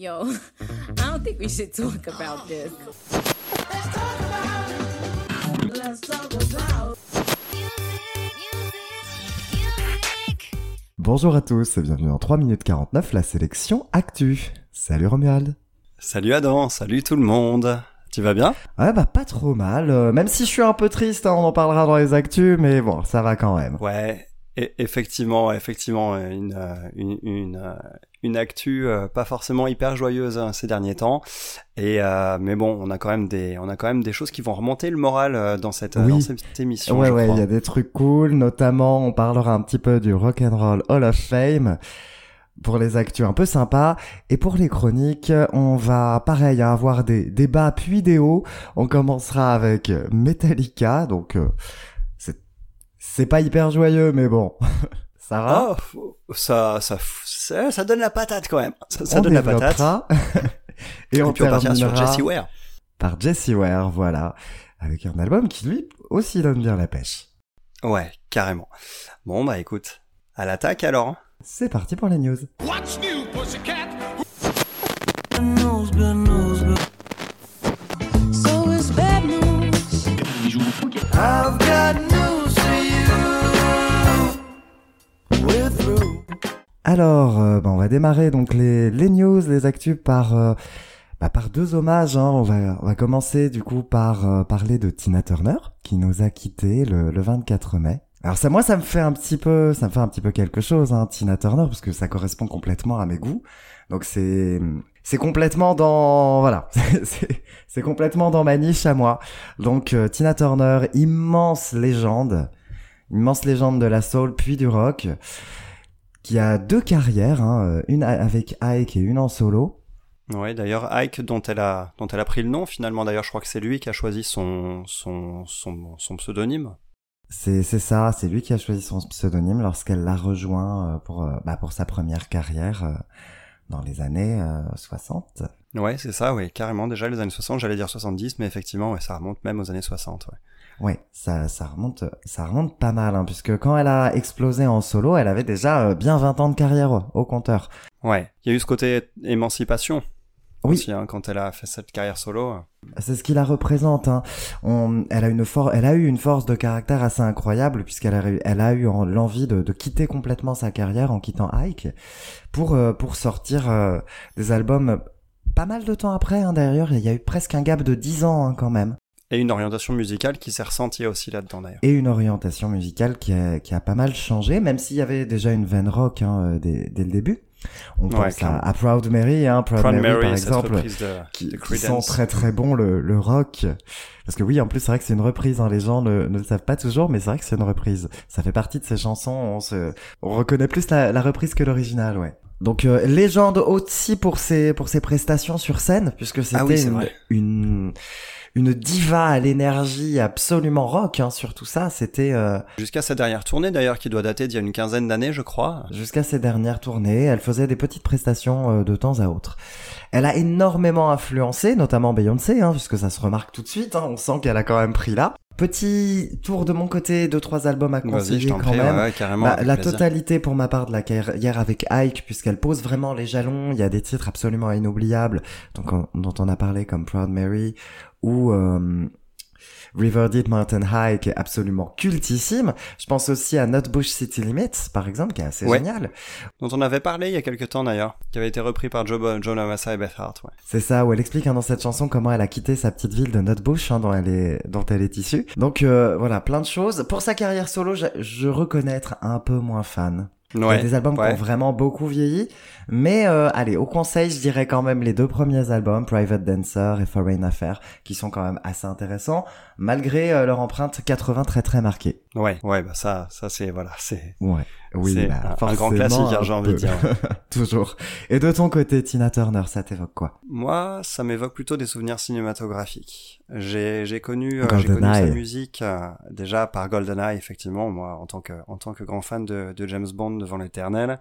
Yo, I don't think we should talk about this. Bonjour à tous et bienvenue dans 3 minutes 49, la sélection Actu. Salut Romuald. Salut Adam, salut tout le monde. Tu vas bien? Ouais bah pas trop mal, euh, même si je suis un peu triste, hein, on en parlera dans les actus, mais bon, ça va quand même. Ouais, effectivement, effectivement, une, euh, une, une, euh, une actu pas forcément hyper joyeuse hein, ces derniers temps. Et mais bon, on a quand même des, on a quand même des choses qui vont remonter le moral dans cette, dans cette émission. Ouais ouais, il y a des trucs cool, notamment on parlera un petit peu du Rock and Roll Hall of Fame pour les actus un peu sympas. Et pour les chroniques, on va pareil avoir des débats puis des hauts. On commencera avec Metallica, donc euh, c'est pas hyper joyeux, mais bon. ça va oh, ça, ça, ça, donne la patate quand même. Ça, donne la patate. et, on, peut partir sur Jesse Ware. Par Jesse Ware, voilà. Avec un album qui lui aussi donne bien la pêche. Ouais, carrément. Bon bah écoute, à l'attaque alors. Hein. C'est parti pour les news. Alors, euh, bah, on va démarrer donc les, les news, les actus par euh, bah, par deux hommages. Hein. On va on va commencer du coup par euh, parler de Tina Turner qui nous a quitté le, le 24 mai. Alors ça, moi, ça me fait un petit peu, ça me fait un petit peu quelque chose, hein, Tina Turner, parce que ça correspond complètement à mes goûts. Donc c'est, c'est complètement dans, voilà, c'est complètement dans ma niche à moi. Donc euh, Tina Turner, immense légende, immense légende de la soul puis du rock, qui a deux carrières, hein, une avec Ike et une en solo. Ouais, d'ailleurs Ike dont elle a dont elle a pris le nom finalement. D'ailleurs, je crois que c'est lui qui a choisi son son son, son pseudonyme. C'est c'est ça, c'est lui qui a choisi son pseudonyme lorsqu'elle l'a rejoint euh, pour euh, bah, pour sa première carrière euh, dans les années 60. Ouais, c'est ça, oui, carrément déjà les années 60, j'allais dire 70 mais effectivement, ouais, ça remonte même aux années 60, ouais. Ouais, ça ça remonte ça remonte pas mal hein, puisque quand elle a explosé en solo, elle avait déjà bien 20 ans de carrière au compteur. Ouais, il y a eu ce côté émancipation oui. Hein, quand elle a fait cette carrière solo. C'est ce qui la représente. Hein. On, elle a une for elle a eu une force de caractère assez incroyable puisqu'elle a, elle a eu l'envie de, de, quitter complètement sa carrière en quittant Ike pour euh, pour sortir euh, des albums pas mal de temps après. Hein, D'ailleurs, il y a eu presque un gap de 10 ans hein, quand même. Et une orientation musicale qui s'est ressentie aussi là-dedans d'ailleurs. Et une orientation musicale qui a, qui a pas mal changé, même s'il y avait déjà une veine rock hein, euh, dès, dès le début. On pense à, Proud Mary, hein, Proud, Mary, par exemple, qui, sent très très bon le, le rock. Parce que oui, en plus c'est vrai que c'est une reprise. Hein, les gens ne, ne, le savent pas toujours, mais c'est vrai que c'est une reprise. Ça fait partie de ces chansons. On se, on reconnaît plus la, la reprise que l'original, ouais. Donc euh, légende aussi pour ses pour ses prestations sur scène, puisque c'était ah une une diva à l'énergie absolument rock hein, sur tout ça. C'était euh... jusqu'à sa dernière tournée d'ailleurs, qui doit dater d'il y a une quinzaine d'années, je crois. Jusqu'à ses dernières tournées, elle faisait des petites prestations euh, de temps à autre. Elle a énormément influencé, notamment Beyoncé, hein, puisque ça se remarque tout de suite. Hein, on sent qu'elle a quand même pris là. Petit tour de mon côté, deux trois albums à conseiller quand même. Bah, la totalité pour ma part de la carrière avec Ike, puisqu'elle pose vraiment les jalons. Il y a des titres absolument inoubliables, donc dont on a parlé comme Proud Mary ou euh, River Deep Mountain High qui est absolument cultissime. Je pense aussi à Nutbush City Limits par exemple qui est assez génial. Dont on avait parlé il y a quelques temps d'ailleurs, qui avait été repris par Joe, Joe et Beth Hart. Ouais. C'est ça où elle explique hein, dans cette chanson comment elle a quitté sa petite ville de Nutbush hein, dont elle est dont elle est issue. Donc euh, voilà plein de choses. Pour sa carrière solo, je, je reconnais être un peu moins fan. Ouais, des albums qui ont vraiment beaucoup vieilli. Mais euh, allez, au conseil, je dirais quand même les deux premiers albums, Private Dancer et Foreign Affair, qui sont quand même assez intéressants, malgré euh, leur empreinte 80 très très marquée. Ouais, ouais, bah ça, ça c'est voilà, c'est. Ouais. Oui, bah, un, grand classique, hein, j'ai envie de dire. Toujours. Et de ton côté, Tina Turner, ça t'évoque quoi? Moi, ça m'évoque plutôt des souvenirs cinématographiques. J'ai j'ai connu, euh, j'ai connu sa musique euh, déjà par GoldenEye, effectivement. Moi, en tant que en tant que grand fan de, de James Bond devant l'éternel,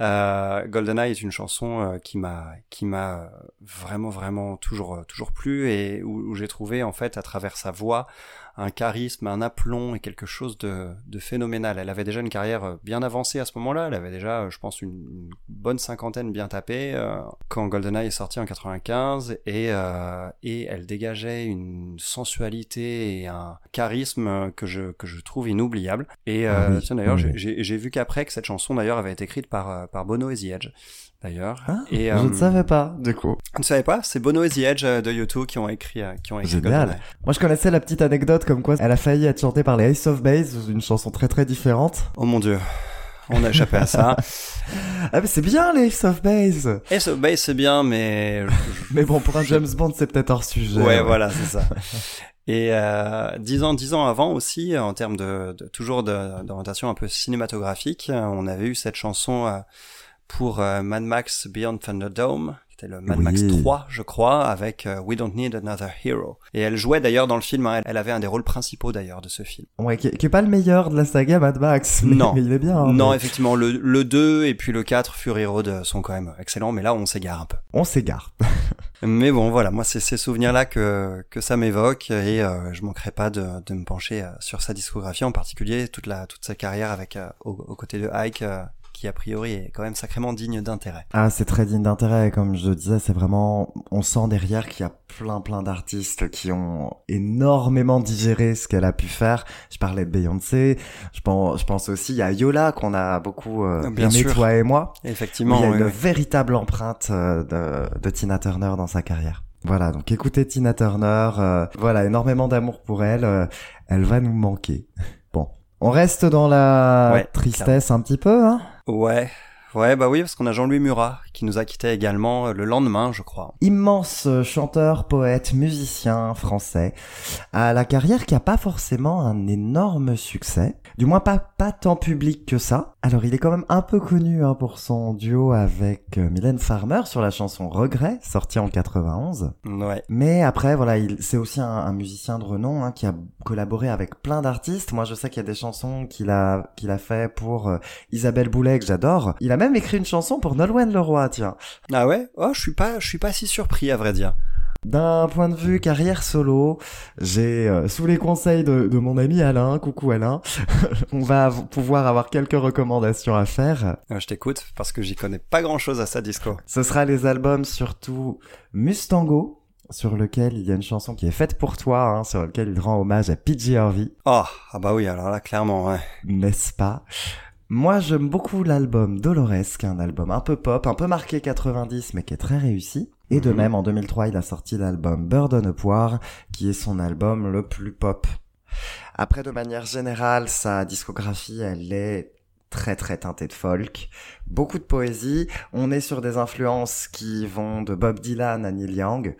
euh, GoldenEye est une chanson euh, qui m'a qui m'a vraiment vraiment toujours toujours plu et où, où j'ai trouvé en fait à travers sa voix un charisme, un aplomb et quelque chose de, de phénoménal. Elle avait déjà une carrière euh, bien avancée à ce moment-là. Elle avait déjà, euh, je pense, une, bonne cinquantaine bien tapée euh, quand GoldenEye est sorti en 95 et, euh, et elle dégageait une sensualité et un charisme que je, que je trouve inoubliable. Et ah d'ailleurs, j'ai vu qu'après que cette chanson d'ailleurs avait été écrite par, par Bono et The Edge d'ailleurs. Ah, et, je ne savais pas, du coup. Tu ne savais pas? C'est Bono et The Edge de YouTube qui ont écrit, qui ont écrit Génial. Moi, je connaissais la petite anecdote comme quoi elle a failli être chantée par les Ace of Base, une chanson très très différente. Oh mon dieu. On a échappé à ça. ah mais c'est bien les Ace of Base. Ace of Base c'est bien mais mais bon pour un James Bond c'est peut-être hors sujet. Ouais, voilà c'est ça. Et euh, dix ans, dix ans avant aussi, en termes de, de toujours d'orientation un peu cinématographique, on avait eu cette chanson euh, pour euh, Mad Max Beyond Thunderdome, c'était le Mad Max 3, je crois, avec euh, We Don't Need Another Hero. Et elle jouait d'ailleurs dans le film, hein, elle avait un des rôles principaux d'ailleurs de ce film. Ouais, qui, est pas le meilleur de la saga Mad Max. non. Mais il est bien. Hein, non, effectivement, le, le 2 et puis le 4, Fury Road, sont quand même excellents, mais là on s'égare un peu. On s'égare. mais bon, voilà, moi c'est ces souvenirs-là que, que ça m'évoque et euh, je manquerai pas de, de me pencher euh, sur sa discographie, en particulier toute, la, toute sa carrière avec aux, côtés de Ike qui a priori est quand même sacrément digne d'intérêt. Ah, c'est très digne d'intérêt, comme je disais, c'est vraiment, on sent derrière qu'il y a plein plein d'artistes qui ont énormément digéré ce qu'elle a pu faire. Je parlais de Beyoncé, je pense, je pense aussi à Yola qu'on a beaucoup euh, Bien aimé, toi et moi. Effectivement. Il y a une véritable empreinte euh, de, de Tina Turner dans sa carrière. Voilà, donc écoutez Tina Turner, euh, voilà, énormément d'amour pour elle, euh, elle va nous manquer. Bon, on reste dans la tristesse un petit peu, hein? Ouais, Ouais, bah oui, parce qu'on a Jean-Louis Murat qui nous a quitté également euh, le lendemain, je crois. Immense euh, chanteur, poète, musicien français, à la carrière qui a pas forcément un énorme succès, du moins pas pas tant public que ça. Alors il est quand même un peu connu hein, pour son duo avec euh, Mylène Farmer sur la chanson Regret, sortie en 91. Ouais. Mais après voilà, il c'est aussi un, musicien de renom hein, qui a collaboré avec plein d'artistes. Moi je sais qu'il y a des chansons qu'il a qu'il a fait pour Isabelle Boulet que j'adore. Il a même écrit une chanson pour Nolwenn Leroy, tiens. Ah ouais? Oh, je suis pas, je suis pas si surpris à vrai dire. D'un point de vue carrière solo, j'ai euh, sous les conseils de, mon ami Alain, coucou Alain, on va pouvoir avoir quelques recommandations à faire. je t'écoute parce que j'y connais pas grand chose à sa disco. Ce sera les albums surtout Mustango, sur lequel il y a une chanson qui est faite pour toi, hein, sur lequel il rend hommage à PJ Harvey. Oh, ah bah oui, alors là clairement, ouais. N'est-ce pas? Moi, j'aime beaucoup l'album Dolores, qui est un album un peu pop, un peu marqué 90, mais qui est très réussi. Et de mhm. même, en 2003, il a sorti l'album Burden of Poire, qui est son album le plus pop. Après, de manière générale, sa discographie, elle est très très teintée de folk, beaucoup de poésie. On est sur des influences qui vont de Bob Dylan à Neil Young.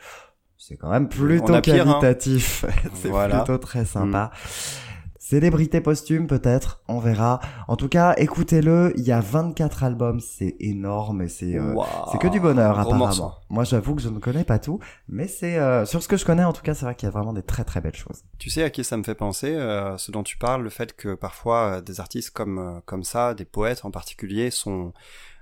C'est quand même plutôt hein. qualitatif. C'est plutôt très sympa. Mm. Célébrité posthume peut-être, on verra. En tout cas, écoutez-le, il y a 24 albums, c'est énorme et c'est euh, c'est que du bonheur apparemment. Moi j'avoue que je ne connais pas tout, mais c'est euh, sur ce que je connais en tout cas, c'est vrai qu'il y a vraiment des très très belles choses. Tu sais à qui ça me fait penser euh, ce dont tu parles, le fait que parfois des artistes comme comme ça, des poètes en particulier sont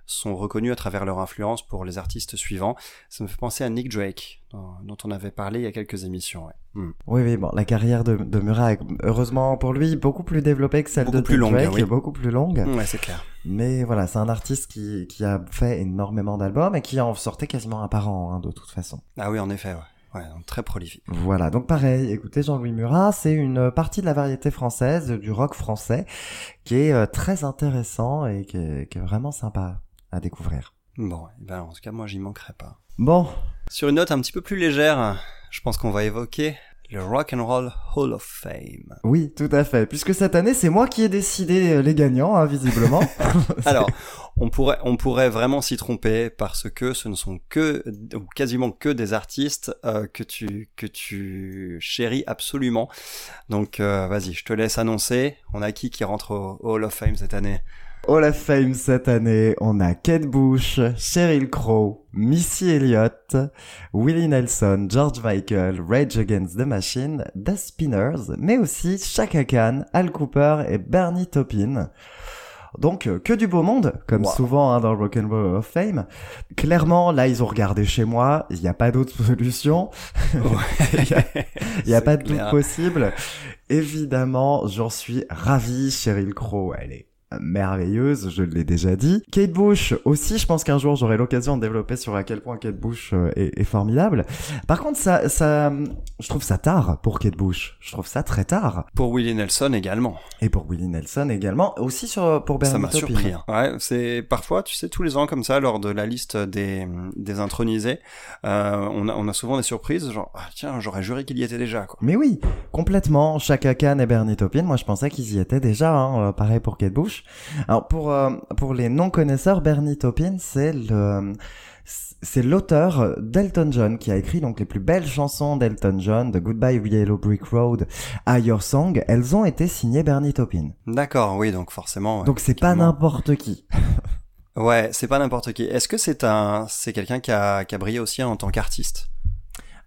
sont reconnus à travers leur influence pour les artistes suivants. Ça me fait penser à Nick Drake, dont, on avait parlé il y a quelques émissions. Hmm. Oui, oui, bon, la carrière de, de Murray, heureusement pour lui, beaucoup plus développée que celle de plus longue, Drake, beaucoup plus longue. Ouais, c'est clair. Mais voilà, c'est un artiste qui, qui a fait énormément d'albums et qui en sortait quasiment un par an, hein, de toute façon. Ah oui, en effet, ouais. Ouais, très prolifique. Voilà, donc pareil, écoutez, Jean-Louis Murat, c'est une partie de la variété française, du rock français, qui est euh, très intéressant et qui est, qui est vraiment sympa à découvrir. Bon, eh ben en tout cas, moi, j'y manquerai pas. Bon. Sur une note un petit peu plus légère, je pense qu'on va évoquer le Rock and Roll Hall of Fame. Oui, tout à fait. Puisque cette année, c'est moi qui ai décidé euh, les gagnants, hein, visiblement. Alors, on pourrait, on pourrait vraiment s'y tromper parce que ce ne sont que, ou quasiment que des artistes euh, que tu, que tu chéris absolument. Donc, euh, vas-y, je te laisse annoncer. On a qui qui rentre au Hall of Fame cette année? Hall of Fame cette année, on a Kate Bush, Sheryl Crow, Missy Elliott, Willie Nelson, George Michael, Rage Against the Machine, The Spinners, mais aussi Chaka Khan, Al Cooper et Bernie Taupin. Donc que du beau monde, comme souvent hein, dans le Rock'n'Roll of Fame. Clairement, là, ils ont regardé chez moi. Il n'y a pas d'autre solution. Il n'y a, pas de doute possible. Évidemment, j'en suis ravi. Cheryl Crow, elle est merveilleuse, je l'ai déjà dit. Kate Bush aussi, je pense qu'un jour j'aurai l'occasion de développer sur à quel point Kate Bush euh, est, formidable. Par contre, ça, ça, je trouve ça tard pour Kate Bush. Je trouve ça très tard. Pour Willie Nelson également. Et pour Willie Nelson également, aussi sur pour Bernie Ça m'a surpris. Hein. Ouais, c'est parfois, tu sais, tous les ans comme ça, lors de la liste des des intronisés, euh, on a on a souvent des surprises, genre ah, tiens, j'aurais juré qu'il y était déjà. Quoi. Mais oui, complètement. Chaka Khan et Bernie Taupin, moi je pensais qu'ils y étaient déjà. Hein, euh, pareil pour Kate Bush. Alors pour euh, pour les non connaisseurs, Bernie Taupin, c'est le c'est l'auteur d'Elton John qui a écrit donc les plus belles chansons d'Elton John, de Goodbye Yellow Brick Road à Your Song. Elles ont été signées Bernie Taupin. D'accord, oui, donc forcément. donc c'est pas n'importe qui. ouais, c'est pas n'importe qui. Est-ce que c'est un, c'est quelqu'un qui a, qui a brillé aussi en tant qu'artiste?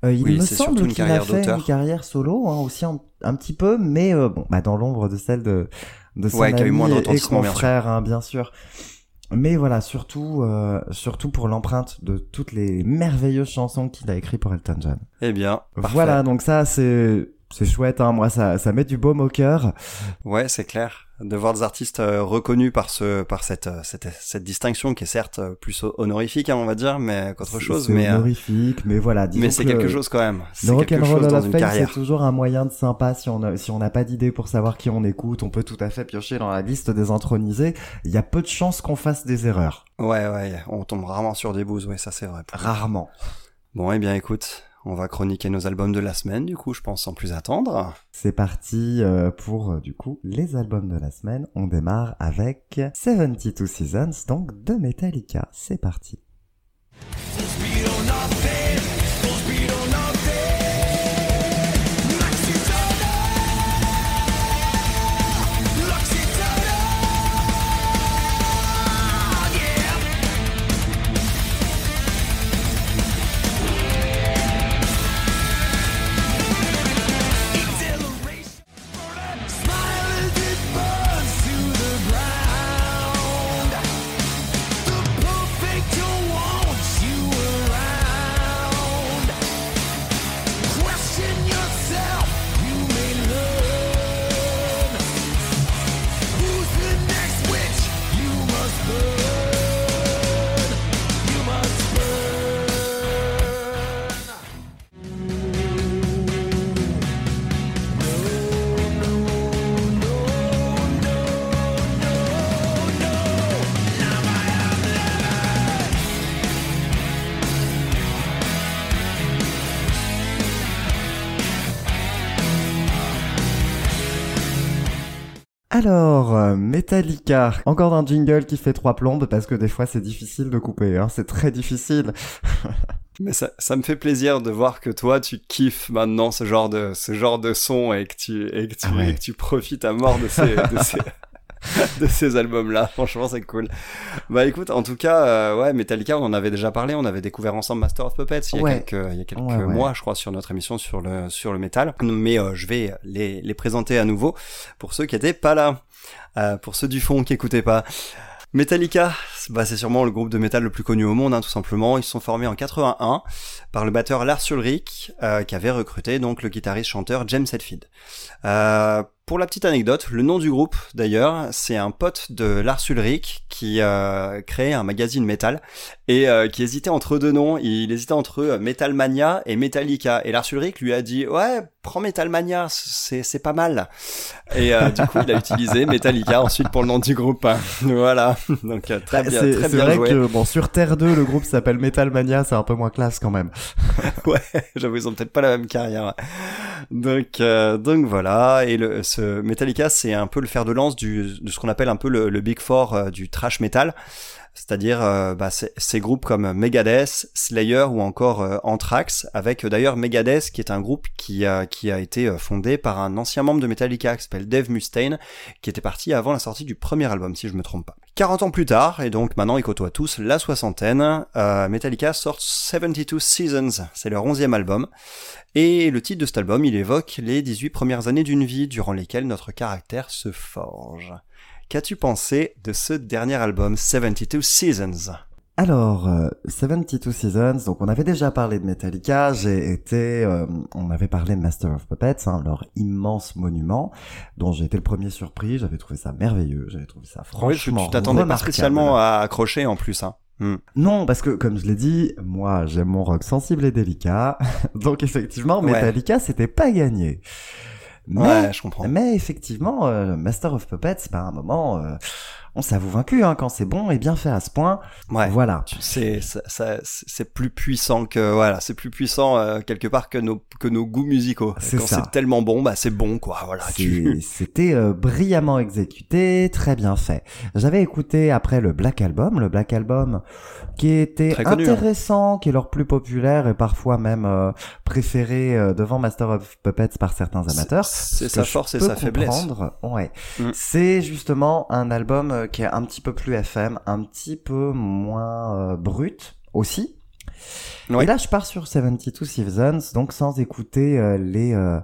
Euh, il me semble qu'il a fait une carrière solo hein, aussi un, petit peu, mais euh, bon, bah dans l'ombre de celle de de son ouais, ami moins de et confrère, bien. Hein, bien sûr. Mais voilà, surtout, euh, surtout pour l'empreinte de toutes les merveilleuses chansons qu'il a écrites pour Elton John. Eh bien, parfait. voilà, donc ça c'est c'est chouette, hein. Moi, ça, ça met du baume au cœur. Ouais, c'est clair. De voir des artistes euh, reconnus par ce, par cette, euh, cette, cette distinction qui est certes euh, plus honorifique, hein, on va dire, mais qu'autre chose. Mais honorifique, mais voilà. Mais c'est quelque chose quand même. Le rock'n'roll of fame, c'est toujours un moyen de sympa. Si on a, si on n'a pas d'idée pour savoir qui on écoute, on peut tout à fait piocher dans la liste des intronisés. Il y a peu de chances qu'on fasse des erreurs. Ouais, ouais. On tombe rarement sur des bouses. Ouais, ça c'est vrai. Rarement. Bon, eh bien, écoute, on va chroniquer nos albums de la semaine, du coup, je pense sans plus attendre. C'est parti euh, pour, euh, du coup, les albums de la semaine. On démarre avec 72 Seasons, donc de Metallica. C'est parti. Alors, euh, Metallica, encore un jingle qui fait trois plombes parce que des fois c'est difficile de couper, hein, c'est très difficile. Mais ça, ça me fait plaisir de voir que toi tu kiffes maintenant ce genre de ce genre de son et que tu et que tu, ah et que tu profites à mort de ces, de ces de ces albums-là. Franchement, c'est cool. Bah écoute, en tout cas, euh, ouais, Metallica, on en avait déjà parlé. On avait découvert ensemble Master of Puppets il y a quelques, il y a quelques mois, je crois, sur notre émission sur le sur le métal. Mais euh, je vais les les présenter à nouveau pour ceux qui étaient pas là, euh, pour ceux du fond qui écoutaient pas. Metallica, bah c'est sûrement le groupe de métal le plus connu au monde, hein, tout simplement. Ils sont formés en 81 par le batteur Lars Ulrich, euh, qui avait recruté donc le guitariste-chanteur James Hetfield. Euh, pour la petite anecdote, le nom du groupe, d'ailleurs, c'est un pote de Lars Ulrich qui euh, créait un magazine métal et euh, qui hésitait entre deux noms. Il hésitait entre euh, Metal Mania et Metallica. Et Lars Ulrich lui a dit ouais, prends Metal Mania, c'est pas mal. Et euh, du coup, il a utilisé Metallica ensuite pour le nom du groupe. voilà. Donc très bah, bien, très bien C'est vrai que bon sur Terre 2, le groupe s'appelle Metal Mania, c'est un peu moins classe quand même. ouais, j'avoue ils ont peut-être pas la même carrière. Donc donc voilà. Et le ce Metallica, c'est un peu le fer de lance du de ce qu'on appelle un peu le, le Big Four du trash metal c'est-à-dire euh, bah, ces groupes comme Megadeth, Slayer ou encore euh, Anthrax, avec euh, d'ailleurs Megadeth qui est un groupe qui a, qui a été fondé par un ancien membre de Metallica qui s'appelle Dave Mustaine, qui était parti avant la sortie du premier album si je me trompe pas. 40 ans plus tard, et donc maintenant ils côtoient tous la soixantaine, Metallica sort 72 Seasons, c'est leur onzième album, et le titre de cet album il évoque les 18 premières années d'une vie durant lesquelles notre caractère se forge. Qu'as-tu pensé de ce dernier album 72 Seasons? Alors, 72 euh, Seasons, donc on avait déjà parlé de Metallica, j'ai été, euh, on avait parlé de Master of Puppets, hein, leur immense monument, dont j'ai été le premier surpris, j'avais trouvé ça merveilleux, j'avais trouvé ça franchement oui, tu t'attendais pas spécialement à accrocher en plus, hein. Hmm. Non, parce que comme je l'ai dit, moi j'aime mon rock sensible et délicat, donc effectivement Metallica c'était pas gagné. Mais, ouais, je comprends. Mais effectivement, euh, Master of Puppets, bah, à un moment, on s'avoue vaincu hein, quand c'est bon et bien fait à ce point. Ouais. Voilà. C'est c'est plus puissant que voilà, c'est plus puissant euh, quelque part que nos que nos goûts musicaux. Quand c'est tellement bon, bah c'est bon quoi. Voilà. C'était euh, brillamment exécuté, très bien fait. J'avais écouté après le Black Album, le Black Album qui était hein. intéressant, qui est leur plus populaire et parfois même euh, préféré devant Master of Puppets par certains amateurs. C'est sa force et sa faiblesse. Ouais. Mm. C'est justement un album qui est un petit peu plus FM, un petit peu moins euh, brut aussi. Et là, je pars sur 72 Seasons, donc sans écouter euh, les euh,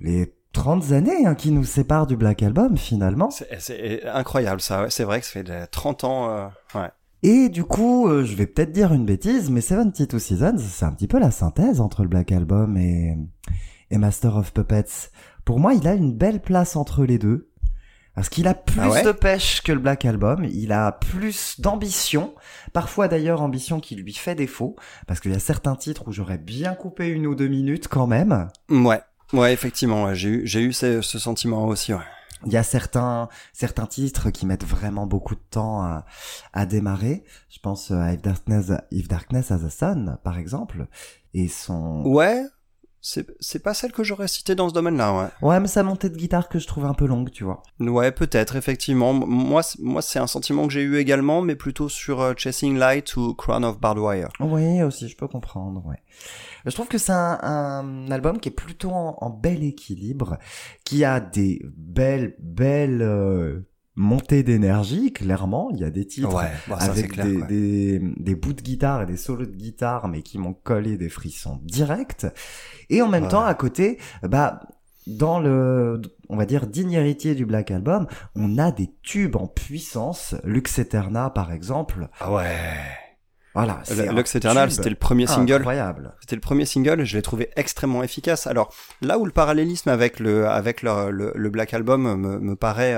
les 30 années hein, qui nous séparent du Black Album finalement. C'est incroyable ça, c'est vrai que ça fait 30 ans. ouais. Et du coup, je vais peut-être dire une bêtise, mais 72 Seasons, c'est un petit peu la synthèse entre le Black Album et, et Master of Puppets. Pour moi, il a une belle place entre les deux. Parce qu'il a plus ah de pêche que le Black Album, il a plus d'ambition, parfois d'ailleurs ambition qui lui fait défaut, parce qu'il y a certains titres où j'aurais bien coupé une ou deux minutes quand même. Ouais, ouais, effectivement, j'ai eu, j'ai eu ce, sentiment aussi, ouais. Il y a certains certains titres qui mettent vraiment beaucoup de temps à, à démarrer. Je pense à If Darkness, If Darkness Has a Sun, par exemple, et son. Ouais, c'est pas celle que j'aurais citée dans ce domaine-là, ouais. Ouais, mais sa montée de guitare que je trouve un peu longue, tu vois. Ouais, peut-être, effectivement. Moi, moi c'est un sentiment que j'ai eu également, mais plutôt sur euh, Chasing Light ou Crown of Barbed Wire. Oui, aussi, je peux comprendre, ouais. Je trouve que c'est un, un, album qui est plutôt en, bel équilibre, qui a des belles, belles... Euh, montée d'énergie, clairement. Il y a des titres bah, avec des, des, bouts de guitare et des solos de guitare, mais qui m'ont collé des frissons directs. Et en même temps, à côté, bah, dans le, on va dire, digne héritier du Black Album, on a des tubes en puissance. Lux Eterna, par exemple. Ah ouais. Voilà. Lux Eternal, c'était le premier single. Incroyable. C'était le premier single. Je l'ai trouvé extrêmement efficace. Alors là où le parallélisme avec le avec le, le, Black Album me, me paraît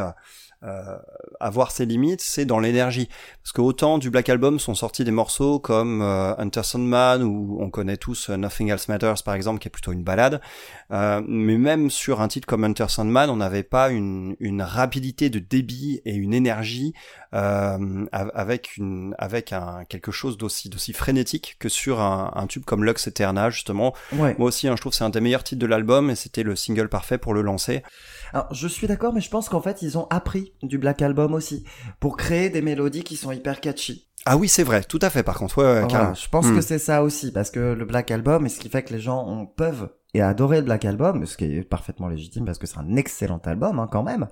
euh, avoir ses limites, c'est dans l'énergie. Parce que autant du Black Album sont sortis des morceaux comme euh, Hunter Sandman, où on connaît tous euh, Nothing Else Matters par exemple, qui est plutôt une balade. Euh, mais même sur un titre comme Hunter Sandman, on n'avait pas une, une, rapidité de débit et une énergie euh, avec une avec un quelque chose d'aussi d'aussi frénétique que sur un, un, tube comme Lux Eterna justement. Moi aussi, hein, je trouve c'est un des meilleurs titres de l'album et c'était le single parfait pour le lancer. Alors, je suis d'accord, mais je pense qu'en fait, ils ont appris du Black Album aussi pour créer des mélodies qui sont hyper catchy. Ah oui, c'est vrai, tout à fait. Par contre, ouais, je pense que hmm. c'est ça aussi, parce que le Black Album, et ce qui fait que les gens ont, peuvent et adorer le Black Album, ce qui est parfaitement légitime parce que c'est un excellent album hein, quand même,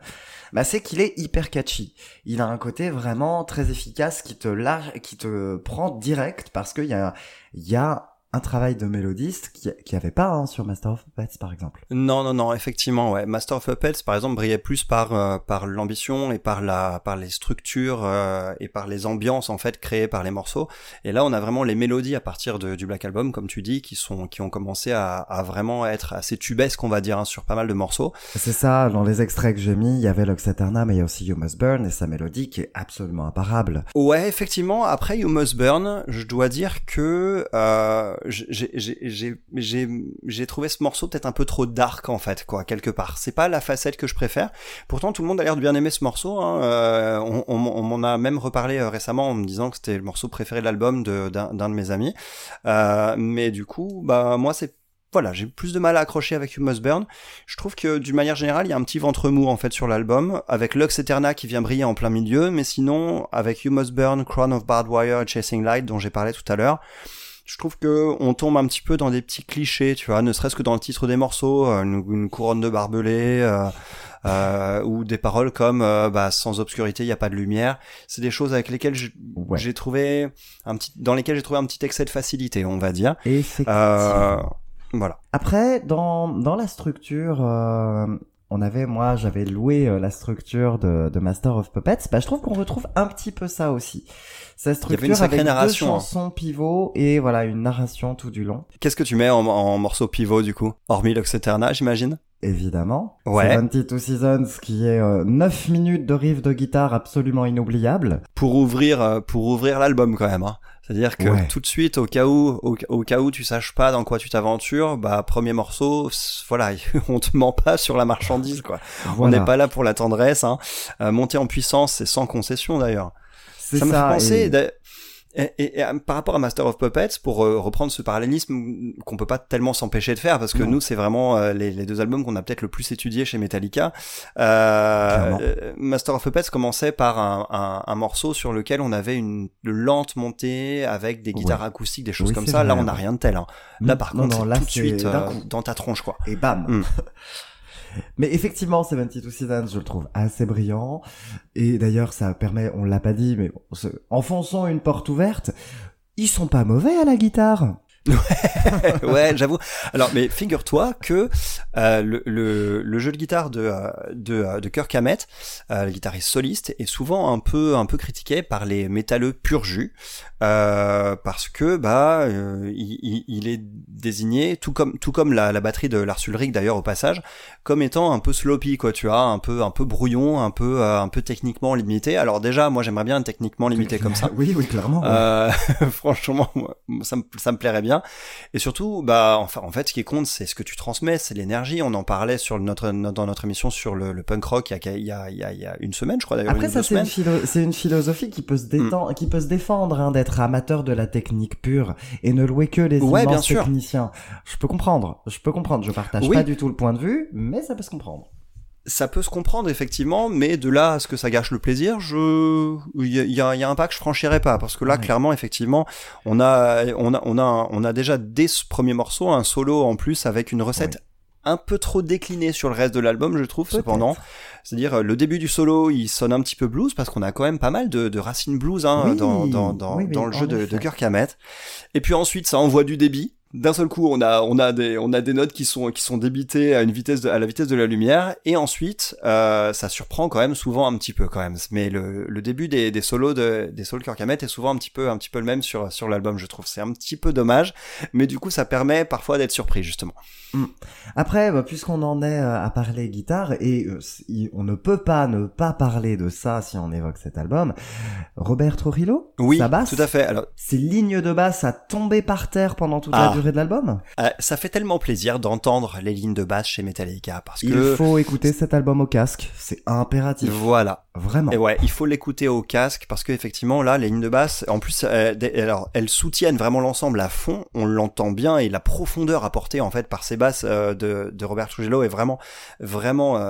bah c'est qu'il est hyper catchy. Il a un côté vraiment très efficace qui te lâche, qui te prend direct parce qu'il y a, y a un travail de mélodiste qui qui avait pas hein, sur Master of Puppets par exemple. Non non non effectivement ouais Master of Puppets par exemple brillait plus par euh, par l'ambition et par la par les structures euh, et par les ambiances en fait créées par les morceaux et là on a vraiment les mélodies à partir de, du Black Album comme tu dis qui sont qui ont commencé à, à vraiment être assez tubesques on va dire hein, sur pas mal de morceaux. C'est ça dans les extraits que j'ai mis il y avait Lux Eterna mais il y a aussi You Must Burn et sa mélodie qui est absolument imparable. Ouais effectivement après You Must Burn je dois dire que euh, j'ai trouvé ce morceau peut-être un peu trop dark en fait, quoi, quelque part. C'est pas la facette que je préfère. Pourtant, tout le monde a l'air de bien aimer ce morceau. Hein. Euh, on, m'en a même reparlé euh, récemment en me disant que c'était le morceau préféré de l'album d'un de, de, mes amis. Euh, mais du coup, bah moi c'est voilà, j'ai plus de mal à accrocher avec You Must Burn. Je trouve que d'une manière générale, il y a un petit ventre mou en fait sur l'album, avec Lux Eterna qui vient briller en plein milieu, mais sinon avec You Must Burn, Crown of Barbed Wire et Chasing Light dont j'ai parlé tout à l'heure, je trouve que on tombe un petit peu dans des petits clichés, tu vois, ne serait-ce que dans le titre des morceaux, euh, une, couronne de barbelés, euh, euh, ou des paroles comme euh, bah, sans obscurité, il n'y a pas de lumière. C'est des choses avec lesquelles j'ai trouvé un petit, dans lesquelles j'ai trouvé un petit excès de facilité, on va dire. Effectivement. voilà. Après, dans dans la structure on avait, moi, j'avais loué euh, la structure de, de, Master of Puppets. Bah, je trouve qu'on retrouve un petit peu ça aussi. Cette structure une avec narration, deux hein. chansons pivot et voilà une narration tout du long. Qu'est-ce que tu mets en, en morceau pivot du coup, hormis Lux Eterna, j'imagine? Évidemment. Ouais. 22 Seasons qui est euh, 9 minutes de riff de guitare absolument inoubliable. Pour ouvrir, euh, pour ouvrir l'album quand même. Hein. C'est-à-dire que tout de suite, au cas où, au, cas où tu saches pas dans quoi tu t'aventures, bah premier morceau, voilà, on te ment pas sur la marchandise, quoi. On n'est pas là pour la tendresse. Hein. Euh, monter en puissance, c'est sans concession d'ailleurs. Ça, ça me fait penser. Et, et, par rapport à Master of Puppets, pour euh, reprendre ce parallélisme qu'on peut pas tellement s'empêcher de faire, parce que nous, c'est vraiment euh, les, les, deux albums qu'on a peut-être le plus étudié chez Metallica. Euh, euh, Master of Puppets commençait par un, un, un, morceau sur lequel on avait une lente montée avec des guitares acoustiques, des choses comme ça. là, on n'a rien de tel. Hein. Là, par contre, là, tout de suite dans ta tronche, quoi. Et bam. Mm. Mais effectivement, 72 Seasons, je le trouve assez brillant. Et d'ailleurs, ça permet, on l'a pas dit, mais enfonçons une porte ouverte, ils sont pas mauvais à la guitare. ouais, j'avoue. Alors, mais figure-toi que euh, le, le, le, jeu de guitare de euh, de, euh, de Kirk Hammett, euh, le guitariste soliste, est souvent un peu un peu critiqué par les métalleux pur jus, euh, parce que bah il, il, est désigné tout comme tout comme la, la batterie de Lars Ulrich d'ailleurs au passage, comme étant un peu sloppy quoi, tu vois, un peu un peu brouillon, un peu un peu techniquement limité. Alors déjà, moi j'aimerais bien être techniquement limité comme ça. Oui, oui, clairement. franchement, ça me ça me plairait bien. Et surtout, bah, enfin, en fait, ce qui compte, c'est ce que tu transmets, c'est l'énergie. On en parlait sur notre, dans notre émission sur le, punk rock il y, a, il, y a, il, y a, une semaine, je crois d'ailleurs. Après, ça, c'est une, une, philosophie qui peut se, mm. détendre, qui peut se défendre hein, d'être amateur de la technique pure et ne louer que les ouais, immenses techniciens. Je peux comprendre, je peux comprendre. Je partage pas du tout le point de vue, mais ça peut se comprendre ça peut se comprendre effectivement, mais de là à ce que ça gâche le plaisir, je, il y a, y a, un pas que je franchirais pas parce que là, clairement, effectivement, on a, on a, on a, on a déjà dès ce premier morceau un solo en plus avec une recette un peu trop déclinée sur le reste de l'album, je trouve. Cependant, c'est-à-dire le début du solo, il sonne un petit peu blues parce qu'on a quand même pas mal de, de racines blues hein, dans, dans, dans, dans le jeu de, de Kirk Hammett. Et puis ensuite, ça envoie du débit d'un seul coup, on a, on a des, on a des notes qui sont, qui sont débitées à une vitesse de, à la vitesse de la lumière, et ensuite, euh, ça surprend quand même souvent un petit peu quand même. Mais le, le début des, des solos de, des solos Kirk est souvent un petit peu, un petit peu le même sur, sur l'album, je trouve. C'est un petit peu dommage, mais du coup, ça permet parfois d'être surpris justement. Hmm. Après, bah, puisqu'on en est euh, à parler guitare, et euh, on ne peut pas ne pas parler de ça si on évoque cet album, Robert Trujillo, oui, sa basse, tout à fait. Alors, ses lignes de basse a tombé par terre pendant toute la ah. Durée de l'album euh, Ça fait tellement plaisir d'entendre les lignes de basse chez Metallica parce que il faut écouter cet album au casque, c'est impératif. Voilà, vraiment. Et ouais, il faut l'écouter au casque parce que effectivement là, les lignes de basse, en plus, euh, alors elles soutiennent vraiment l'ensemble à fond, on l'entend bien et la profondeur apportée en fait par ces basses euh, de, de, Robert Trujillo est vraiment, vraiment,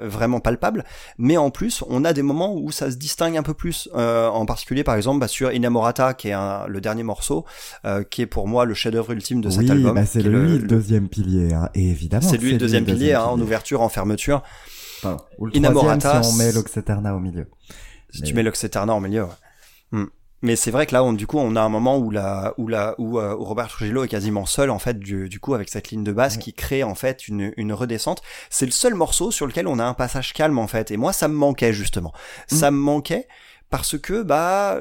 vraiment palpable. Mais en plus, on a des moments où ça se distingue un peu plus, en particulier par exemple bah, sur Inamorata qui est un, le dernier morceau, qui est pour moi le chef-d'œuvre ultime de cet album. Bah c'est lui le, deuxième pilier, hein. et évidemment. C'est lui le deuxième, pilier, hein, en ouverture, en fermeture. Enfin, ou le Inamorata, si on met l'Oxeterna au milieu. Si tu mets l'Oxeterna au milieu, ouais. Hmm. Mais c'est vrai que là, on, du coup, on a un moment où la, où la, où, euh, Robert Trujillo est quasiment seul en fait, du, du coup, avec cette ligne de basse qui crée en fait une, une redescente. C'est le seul morceau sur lequel on a un passage calme en fait. Et moi, ça me manquait justement. Hmm. Ça me manquait parce que bah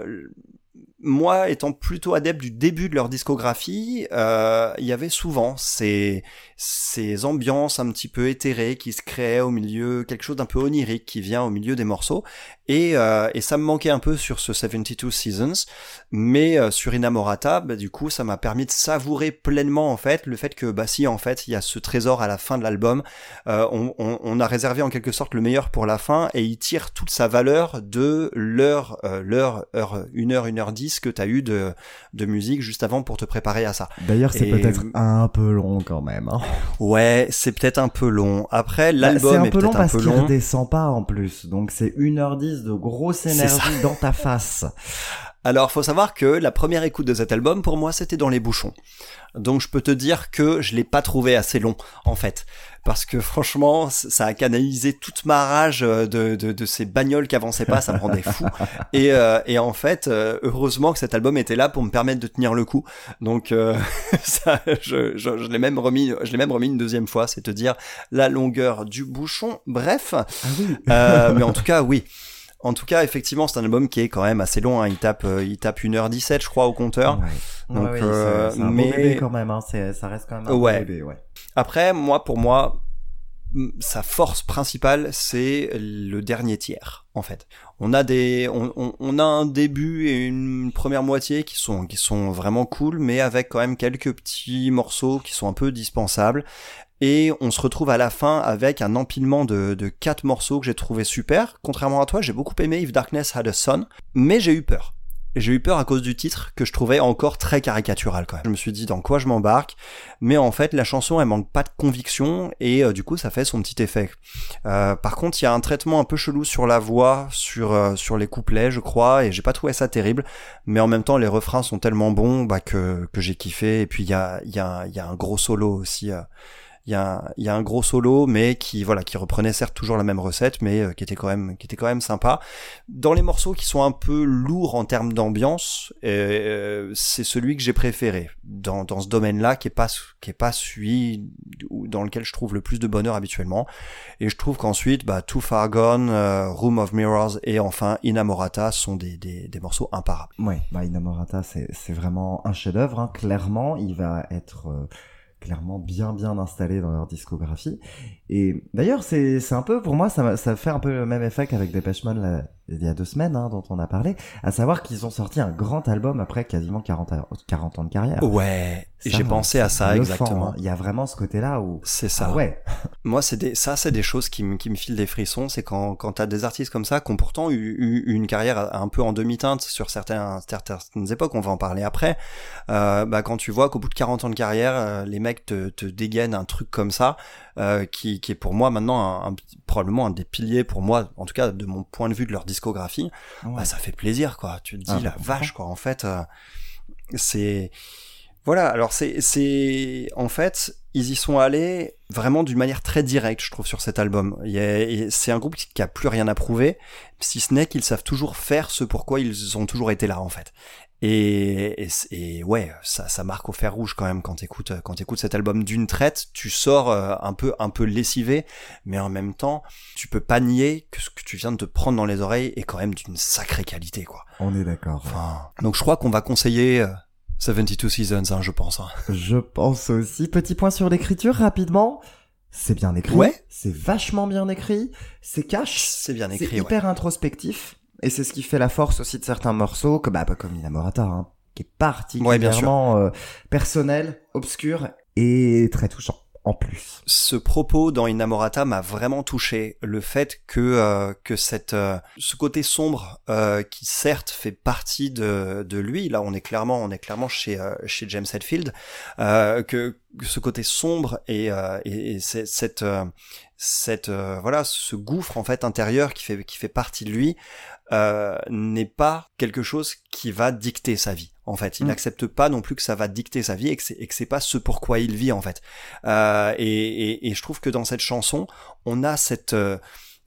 moi, étant plutôt adepte du début de leur discographie, euh, il y avait souvent ces, ces ambiances un petit peu éthérées qui se créaient au milieu, quelque chose d'un peu onirique qui vient au milieu des morceaux. Et, euh, et ça me manquait un peu sur ce 72 Seasons, mais euh, sur Inamorata, bah, du coup, ça m'a permis de savourer pleinement en fait le fait que bah si en fait il y a ce trésor à la fin de l'album, euh, on, on, on, a réservé en quelque sorte le meilleur pour la fin et il tire toute sa valeur de l'heure, euh, l'heure, heure, une heure, une heure dix que t'as eu de, de musique juste avant pour te préparer à ça. D'ailleurs, c'est peut-être un peu long quand même. Hein. Ouais, c'est peut-être un peu long. Après, bah, l'album est, peut-être un peu long. C'est un peu long parce qu'il redescend pas en plus, donc c'est 1h10 de grosse énergie dans ta face. Alors, faut savoir que la première écoute de cet album, pour moi, c'était dans les bouchons. Donc, je peux te dire que je l'ai pas trouvé assez long, en fait. Parce que franchement, ça a canalisé toute ma rage de, de, de ces bagnoles qui avançaient pas, ça me rendait fou. Et, euh, et en fait, euh, heureusement que cet album était là pour me permettre de tenir le coup. Donc, euh, ça, je, je, je l'ai même remis, je l'ai même remis une deuxième fois, c'est te dire la longueur du bouchon. Bref, ah oui. mais en tout cas, oui. En tout cas, effectivement, c'est un album qui est quand même assez long. Hein. Il tape, euh, il tape 1h17, je crois, au compteur. Ouais. Donc, ouais, euh, c'est un mais... beau bébé quand même. Hein. Ça reste quand même un ouais. bébé. Ouais. Après, moi, pour moi, sa force principale, c'est le dernier tiers, en fait. On a des, on, on, on, a un début et une première moitié qui sont, qui sont vraiment cool, mais avec quand même quelques petits morceaux qui sont un peu dispensables et on se retrouve à la fin avec un empilement de, de quatre morceaux que j'ai trouvé super. Contrairement à toi, j'ai beaucoup aimé If Darkness Had a Son, mais j'ai eu peur. J'ai eu peur à cause du titre que je trouvais encore très caricatural quand même. Je me suis dit dans quoi je m'embarque, mais en fait la chanson elle manque pas de conviction et euh, du coup ça fait son petit effet. Euh, par contre il y a un traitement un peu chelou sur la voix, sur euh, sur les couplets je crois et j'ai pas trouvé ça terrible, mais en même temps les refrains sont tellement bons bah, que j'ai kiffé et puis il y a il y a un gros solo aussi il y a, y a un gros solo, mais qui voilà, qui reprenait certes toujours la même recette, mais euh, qui était quand même, qui était quand même sympa. Dans les morceaux qui sont un peu lourds en termes d'ambiance, euh, c'est celui que j'ai préféré dans, dans ce domaine-là, qui est pas, qui est pas celui dans lequel je trouve le plus de bonheur habituellement. Et je trouve qu'ensuite, bah, Too Far Gone, euh, Room of Mirrors et enfin Inamorata sont des, des, des morceaux imparables. Ouais, bah Inamorata, c'est, c'est vraiment un chef-d'œuvre. Hein. Clairement, il va être euh, clairement bien bien installés dans leur discographie. Et d'ailleurs, c'est un peu, pour moi, ça, ça fait un peu le même effet qu'avec Depeche Mode il y a deux semaines, hein, dont on a parlé, à savoir qu'ils ont sorti un grand album après quasiment 40, 40 ans de carrière. Ouais, j'ai pensé à ça, exactement. Hein. Il y a vraiment ce côté-là où... C'est ça. Ah ouais. Moi, c'est des, ça, c'est des choses qui, me qui me filent des frissons, c'est quand, quand t'as des artistes comme ça, qui ont pourtant eu, eu, une carrière un peu en demi-teinte sur certains, certaines époques, on va en parler après, euh, bah, quand tu vois qu'au bout de 40 ans de carrière, euh, les mecs te, te dégainent un truc comme ça, euh, qui, qui est pour moi maintenant un, probablement un des piliers pour moi, en tout cas de mon point de vue de leur discographie, bah, ça fait plaisir quoi. Tu te dis ah, la vache quoi. En fait, euh, c'est voilà. Alors c'est c'est en fait ils y sont allés vraiment d'une manière très directe, je trouve, sur cet album. C'est un groupe qui a plus rien à prouver, si ce n'est qu'ils savent toujours faire ce pourquoi ils ont toujours été là, en fait. Et, et, ouais, ça, ça marque au fer rouge quand même quand t'écoutes quand écoutes cet album d'une traite. Tu sors euh, un peu un peu lessivé, mais en même temps, tu peux pas nier que ce que tu viens de te prendre dans les oreilles est quand même d'une sacrée qualité, quoi. On est d'accord. Enfin, donc je crois qu'on va conseiller 72 euh, Seasons, hein, je pense. Hein. Je pense aussi. Petit point sur l'écriture rapidement. C'est bien écrit. Ouais. C'est vachement bien écrit. C'est cash. C'est bien écrit. C'est hyper introspectif. Et c'est ce qui fait la force aussi de certains morceaux, que, bah, comme Inamorata, hein, qui est particulièrement euh, personnel, obscur et très touchant en plus. Ce propos dans Inamorata m'a vraiment touché. Le fait que euh, que cette euh, ce côté sombre euh, qui certes fait partie de de lui, là on est clairement on est clairement chez chez James Hetfield, que ce côté sombre et et, et cette cette voilà ce gouffre en fait intérieur qui fait qui fait partie de lui euh, n'est pas quelque chose qui va dicter sa vie. En fait, il mm. n'accepte pas non plus que ça va dicter sa vie et que c'est, et que c'est pas ce pourquoi il vit en fait. Euh, et, et, et, je trouve que dans cette chanson, on a cette euh,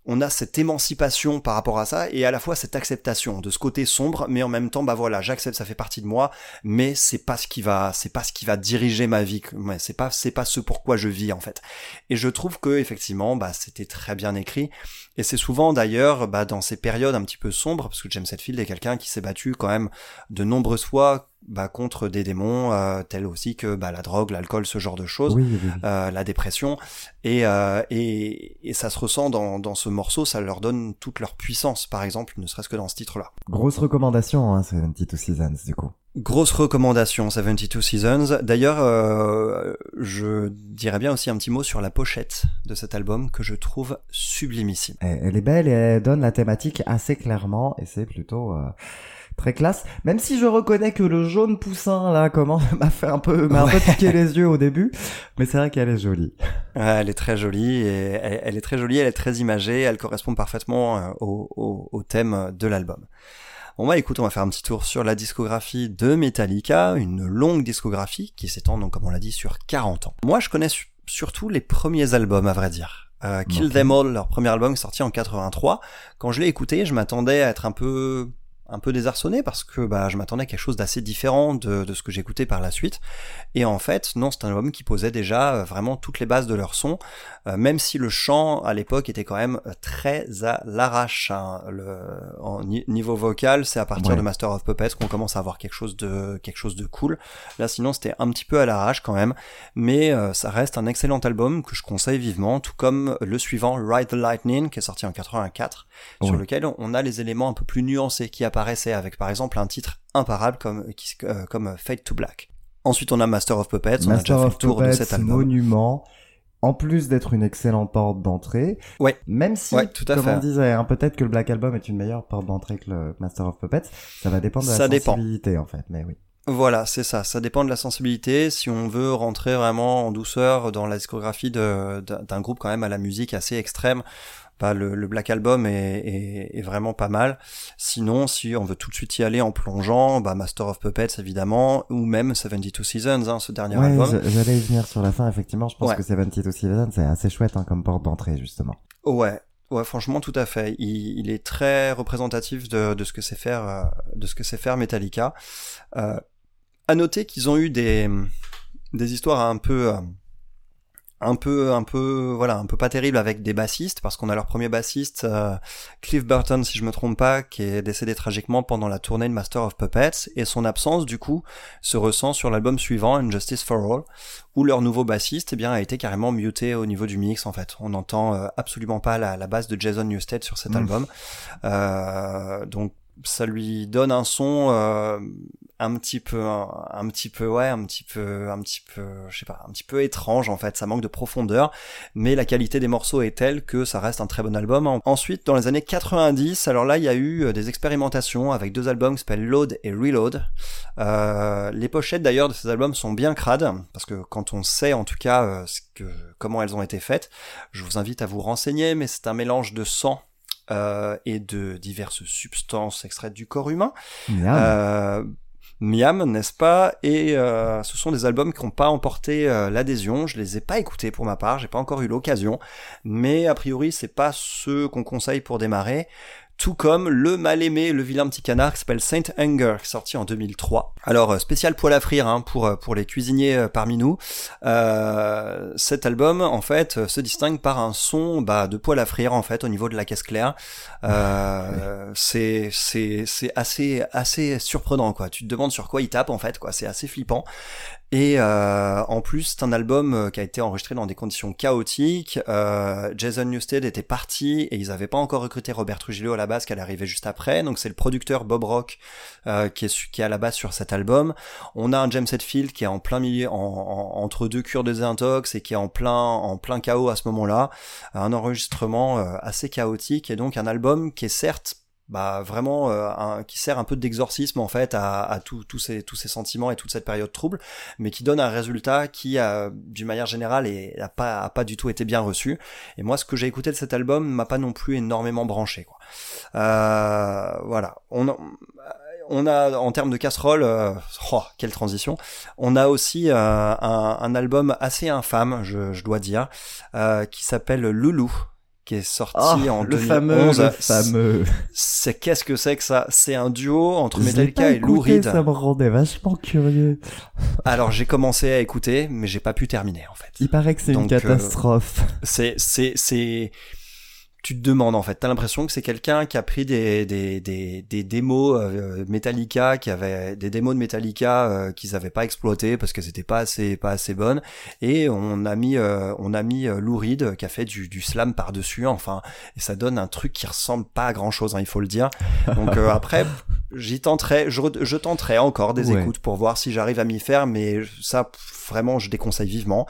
on a cette émancipation par rapport à ça et à la fois cette acceptation de ce côté sombre mais en même temps bah voilà j'accepte ça fait partie de moi mais c'est pas ce qui va c'est pas ce qui va diriger ma vie c'est pas c'est pas ce pourquoi je vis en fait. Et je trouve que effectivement bah c'était très bien écrit. Et c'est souvent d'ailleurs bah, dans ces périodes un petit peu sombres parce que James Hetfield est quelqu'un qui s'est battu quand même de nombreuses fois bah, contre des démons euh, tels aussi que bah, la drogue, l'alcool, ce genre de choses, euh, la dépression, et, euh, et, et ça se ressent dans, dans ce morceau, ça leur donne toute leur puissance, par exemple, ne serait-ce que dans ce titre-là. Grosse recommandation, hein, 72 Seasons, du coup. Grosse recommandation, 72 Seasons. D'ailleurs, euh, je dirais bien aussi un petit mot sur la pochette de cet album que je trouve sublimissime. Elle est belle et elle donne la thématique assez clairement et c'est plutôt euh, très classe. Même si je reconnais que le jaune poussin là comment m'a fait un peu m'a un peu piqué les yeux au début, mais c'est vrai qu'elle est jolie. elle est très jolie et elle, est très jolie, elle est très imagée, elle correspond parfaitement euh, au, au, au thème de l'album. On va écouter, on va faire un petit tour sur la discographie de Metallica, une longue discographie qui s'étend donc comme on l'a dit sur 40 ans. Moi je connais surtout les premiers albums à vrai dire. Euh, Kill Them All, leur premier album sorti en 83. Quand je l'ai écouté, je m'attendais à être un peu un peu désarçonné parce que bah, je m'attendais à quelque chose d'assez différent de, de, ce que j'écoutais par la suite. Et en fait, non, c'est un album qui posait déjà euh, vraiment toutes les bases de leur son, euh, même si le chant à l'époque était quand même euh, très à l'arrache. Hein. Le, en niveau vocal, c'est à partir de Master of Puppets qu'on commence à avoir quelque chose de quelque chose de cool. Là, sinon, c'était un petit peu à l'arrache quand même, mais ça reste un excellent album que je conseille vivement, tout comme le suivant, Ride the Lightning, qui est sorti en 84, sur lequel on a les éléments un peu plus nuancés qui apparaissaient avec par exemple un titre imparable comme comme Fade to Black. Ensuite, on a Master of Puppets. on a déjà fait le tour de cet album. Monument. En plus d'être une excellente porte d'entrée. Ouais. Même si, tout à comme on disait, hein, peut-être que le Black Album est une meilleure porte d'entrée que le Master of Puppets. Ça va dépendre de la sensibilité, en fait. Mais oui. Voilà, c'est ça. Ça dépend de la sensibilité. Si on veut rentrer vraiment en douceur dans la discographie d'un groupe quand même à la musique assez extrême, bah, le, Black Album est, est, vraiment pas mal. Sinon, si on veut tout de suite y aller en plongeant, bah, Master of Puppets évidemment, ou même 72 Seasons, hein, ce dernier ouais, album. J'allais y venir sur la fin, effectivement. Je pense que 72 Seasons, c'est assez chouette hein, comme porte d'entrée, justement. Ouais, Ouais, franchement, tout à fait. Il, il est très représentatif de, de ce que c'est faire, euh, de ce que c'est faire Metallica. Euh, à noter qu'ils ont eu des, des histoires un peu, euh, un peu un peu voilà un peu pas terrible avec des bassistes parce qu'on a leur premier bassiste euh, Cliff Burton si je me trompe pas qui est décédé tragiquement pendant la tournée de Master of Puppets et son absence du coup se ressent sur l'album suivant Injustice for All où leur nouveau bassiste eh bien a été carrément muté au niveau du mix en fait on n'entend euh, absolument pas la, la basse de Jason Newsted sur cet mmh. album euh, donc ça lui donne un son euh, un petit peu un, petit peu ouais un petit peu un petit peu je sais pas un petit peu étrange en fait. Ça manque de profondeur mais la qualité des morceaux est telle que ça reste un très bon album. Ensuite dans les années 90 alors là il y a eu euh, des expérimentations avec deux albums qui s'appellent Load et Reload. Euh, les pochettes d'ailleurs de ces albums sont bien crades parce que quand on sait en tout cas euh, comment elles ont été faites je vous invite à vous renseigner mais c'est un mélange de sang euh, et de diverses substances extraites du corps humain. Miam, euh, Miam n'est-ce pas? Et euh, ce sont des albums qui n'ont pas emporté euh, l'adhésion. Je les ai pas écoutés pour ma part, j'ai pas encore eu l'occasion, mais a priori c'est pas ceux qu'on conseille pour démarrer tout comme le mal aimé, le vilain petit canard qui s'appelle Saint Anger, sorti en 2003. Alors euh, spécial poil à frire hein, pour euh, pour les cuisiniers euh, parmi nous. Euh, cet album en fait se distingue par un son bah, de poil à frire en fait au niveau de la caisse claire. Euh, c'est c'est c'est assez assez surprenant quoi. Tu te demandes sur quoi il tape en fait quoi. C'est assez flippant. Et euh, en plus, c'est un album euh, qui a été enregistré dans des conditions chaotiques. Euh, Jason Newsted était parti et ils n'avaient pas encore recruté Robert Trujillo à la base, qu'elle arrivait juste après. Donc c'est le producteur Bob Rock qui, est, qui est à la base sur cet album. On a un James Hetfield qui est en plein milieu, en, entre deux cures de désintox et qui est en plein, en plein chaos à ce moment-là. Un enregistrement assez chaotique et donc un album qui est certes bah vraiment euh, un, qui sert un peu d'exorcisme en fait à, à tous ces tous ces sentiments et toute cette période trouble mais qui donne un résultat qui a d'une manière générale et a pas a pas du tout été bien reçu. Et moi ce que j'ai écouté de cet album m'a pas non plus énormément branché quoi. Euh, voilà. On on a en termes de casserole, euh, oh, quelle transition. On a aussi euh, un, un, album assez infâme, je, je dois dire, euh, qui s'appelle Loulou qui est sorti oh, en le 2011. Fameux, le fameux. C'est qu'est-ce que c'est que ça? C'est un duo entre Metallica et Lou Reed. Ça me rendait vachement curieux. Alors j'ai commencé à écouter, mais j'ai pas pu terminer en fait. Il paraît que c'est une euh, catastrophe. c'est c'est c'est tu te demandes en fait. T'as l'impression que c'est quelqu'un qui a pris des, des, des, des démos euh, Metallica, qui avait des démos de Metallica euh, qu'ils avaient pas exploité parce que c'était pas assez pas assez bonnes, et on a mis euh, on a mis euh, Lou Reed qui a fait du, du slam par dessus. Enfin, et ça donne un truc qui ressemble pas à grand chose, hein, il faut le dire. Donc après, j'y tenterai, je, je tenterai encore des écoutes pour voir si j'arrive à m'y faire, mais ça vraiment je déconseille vivement.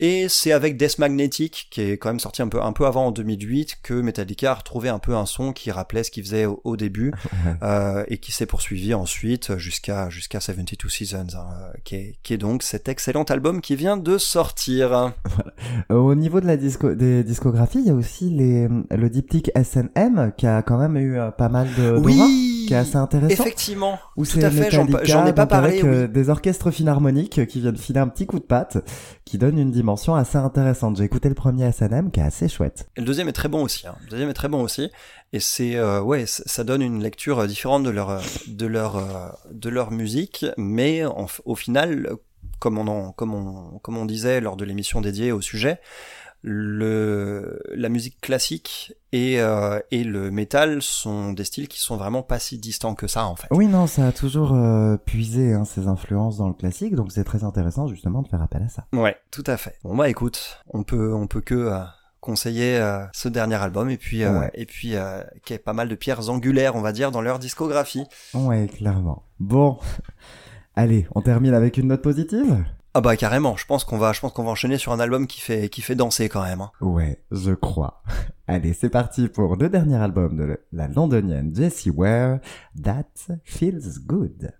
Et c'est avec Death Magnetic, qui est quand même sorti un peu, un peu avant en 2008, que Metallica a retrouvé un peu un son qui rappelait ce qu'il faisait au, début, euh, et qui s'est poursuivi ensuite jusqu'à jusqu'à 72 Seasons, hein, qui, est, qui est donc cet excellent album qui vient de sortir. Au niveau de la disco, des discographies, il y a aussi les, le diptyque SNM, qui a quand même eu euh, pas mal de... Oui qui est assez intéressant. Effectivement. Où c'est j'en ai pas parlé. Avec euh, des orchestres philharmoniques qui viennent filer un petit coup de patte, qui donne une dimension assez intéressante. J'ai écouté le premier SNM qui est assez chouette. Et le deuxième est très bon aussi. Hein. Le deuxième est très bon aussi. Et c'est euh, ouais, ça donne une lecture différente de leur de leur de leur musique, mais au final, comme on comme on comme on disait lors de l'émission dédiée au sujet le, la musique classique et, euh, et le métal sont des styles qui sont vraiment pas si distants que ça en fait. Oui non, ça a toujours euh, puisé hein, ses influences dans le classique, donc c'est très intéressant justement de faire appel à ça. Ouais, tout à fait. Bon bah écoute, on peut on peut que euh, conseiller ce dernier album et puis et puis qui est pas mal de pierres angulaires on va dire dans leur discographie. Ouais, clairement. Bon. Allez, on termine avec une note positive? Ah bah carrément, je pense qu'on va, je pense qu'on va enchaîner sur un album qui fait, qui fait danser quand même. Hein. Ouais, je crois. Allez, c'est parti pour le dernier album de la londonienne Jessie Ware, That Feels Good.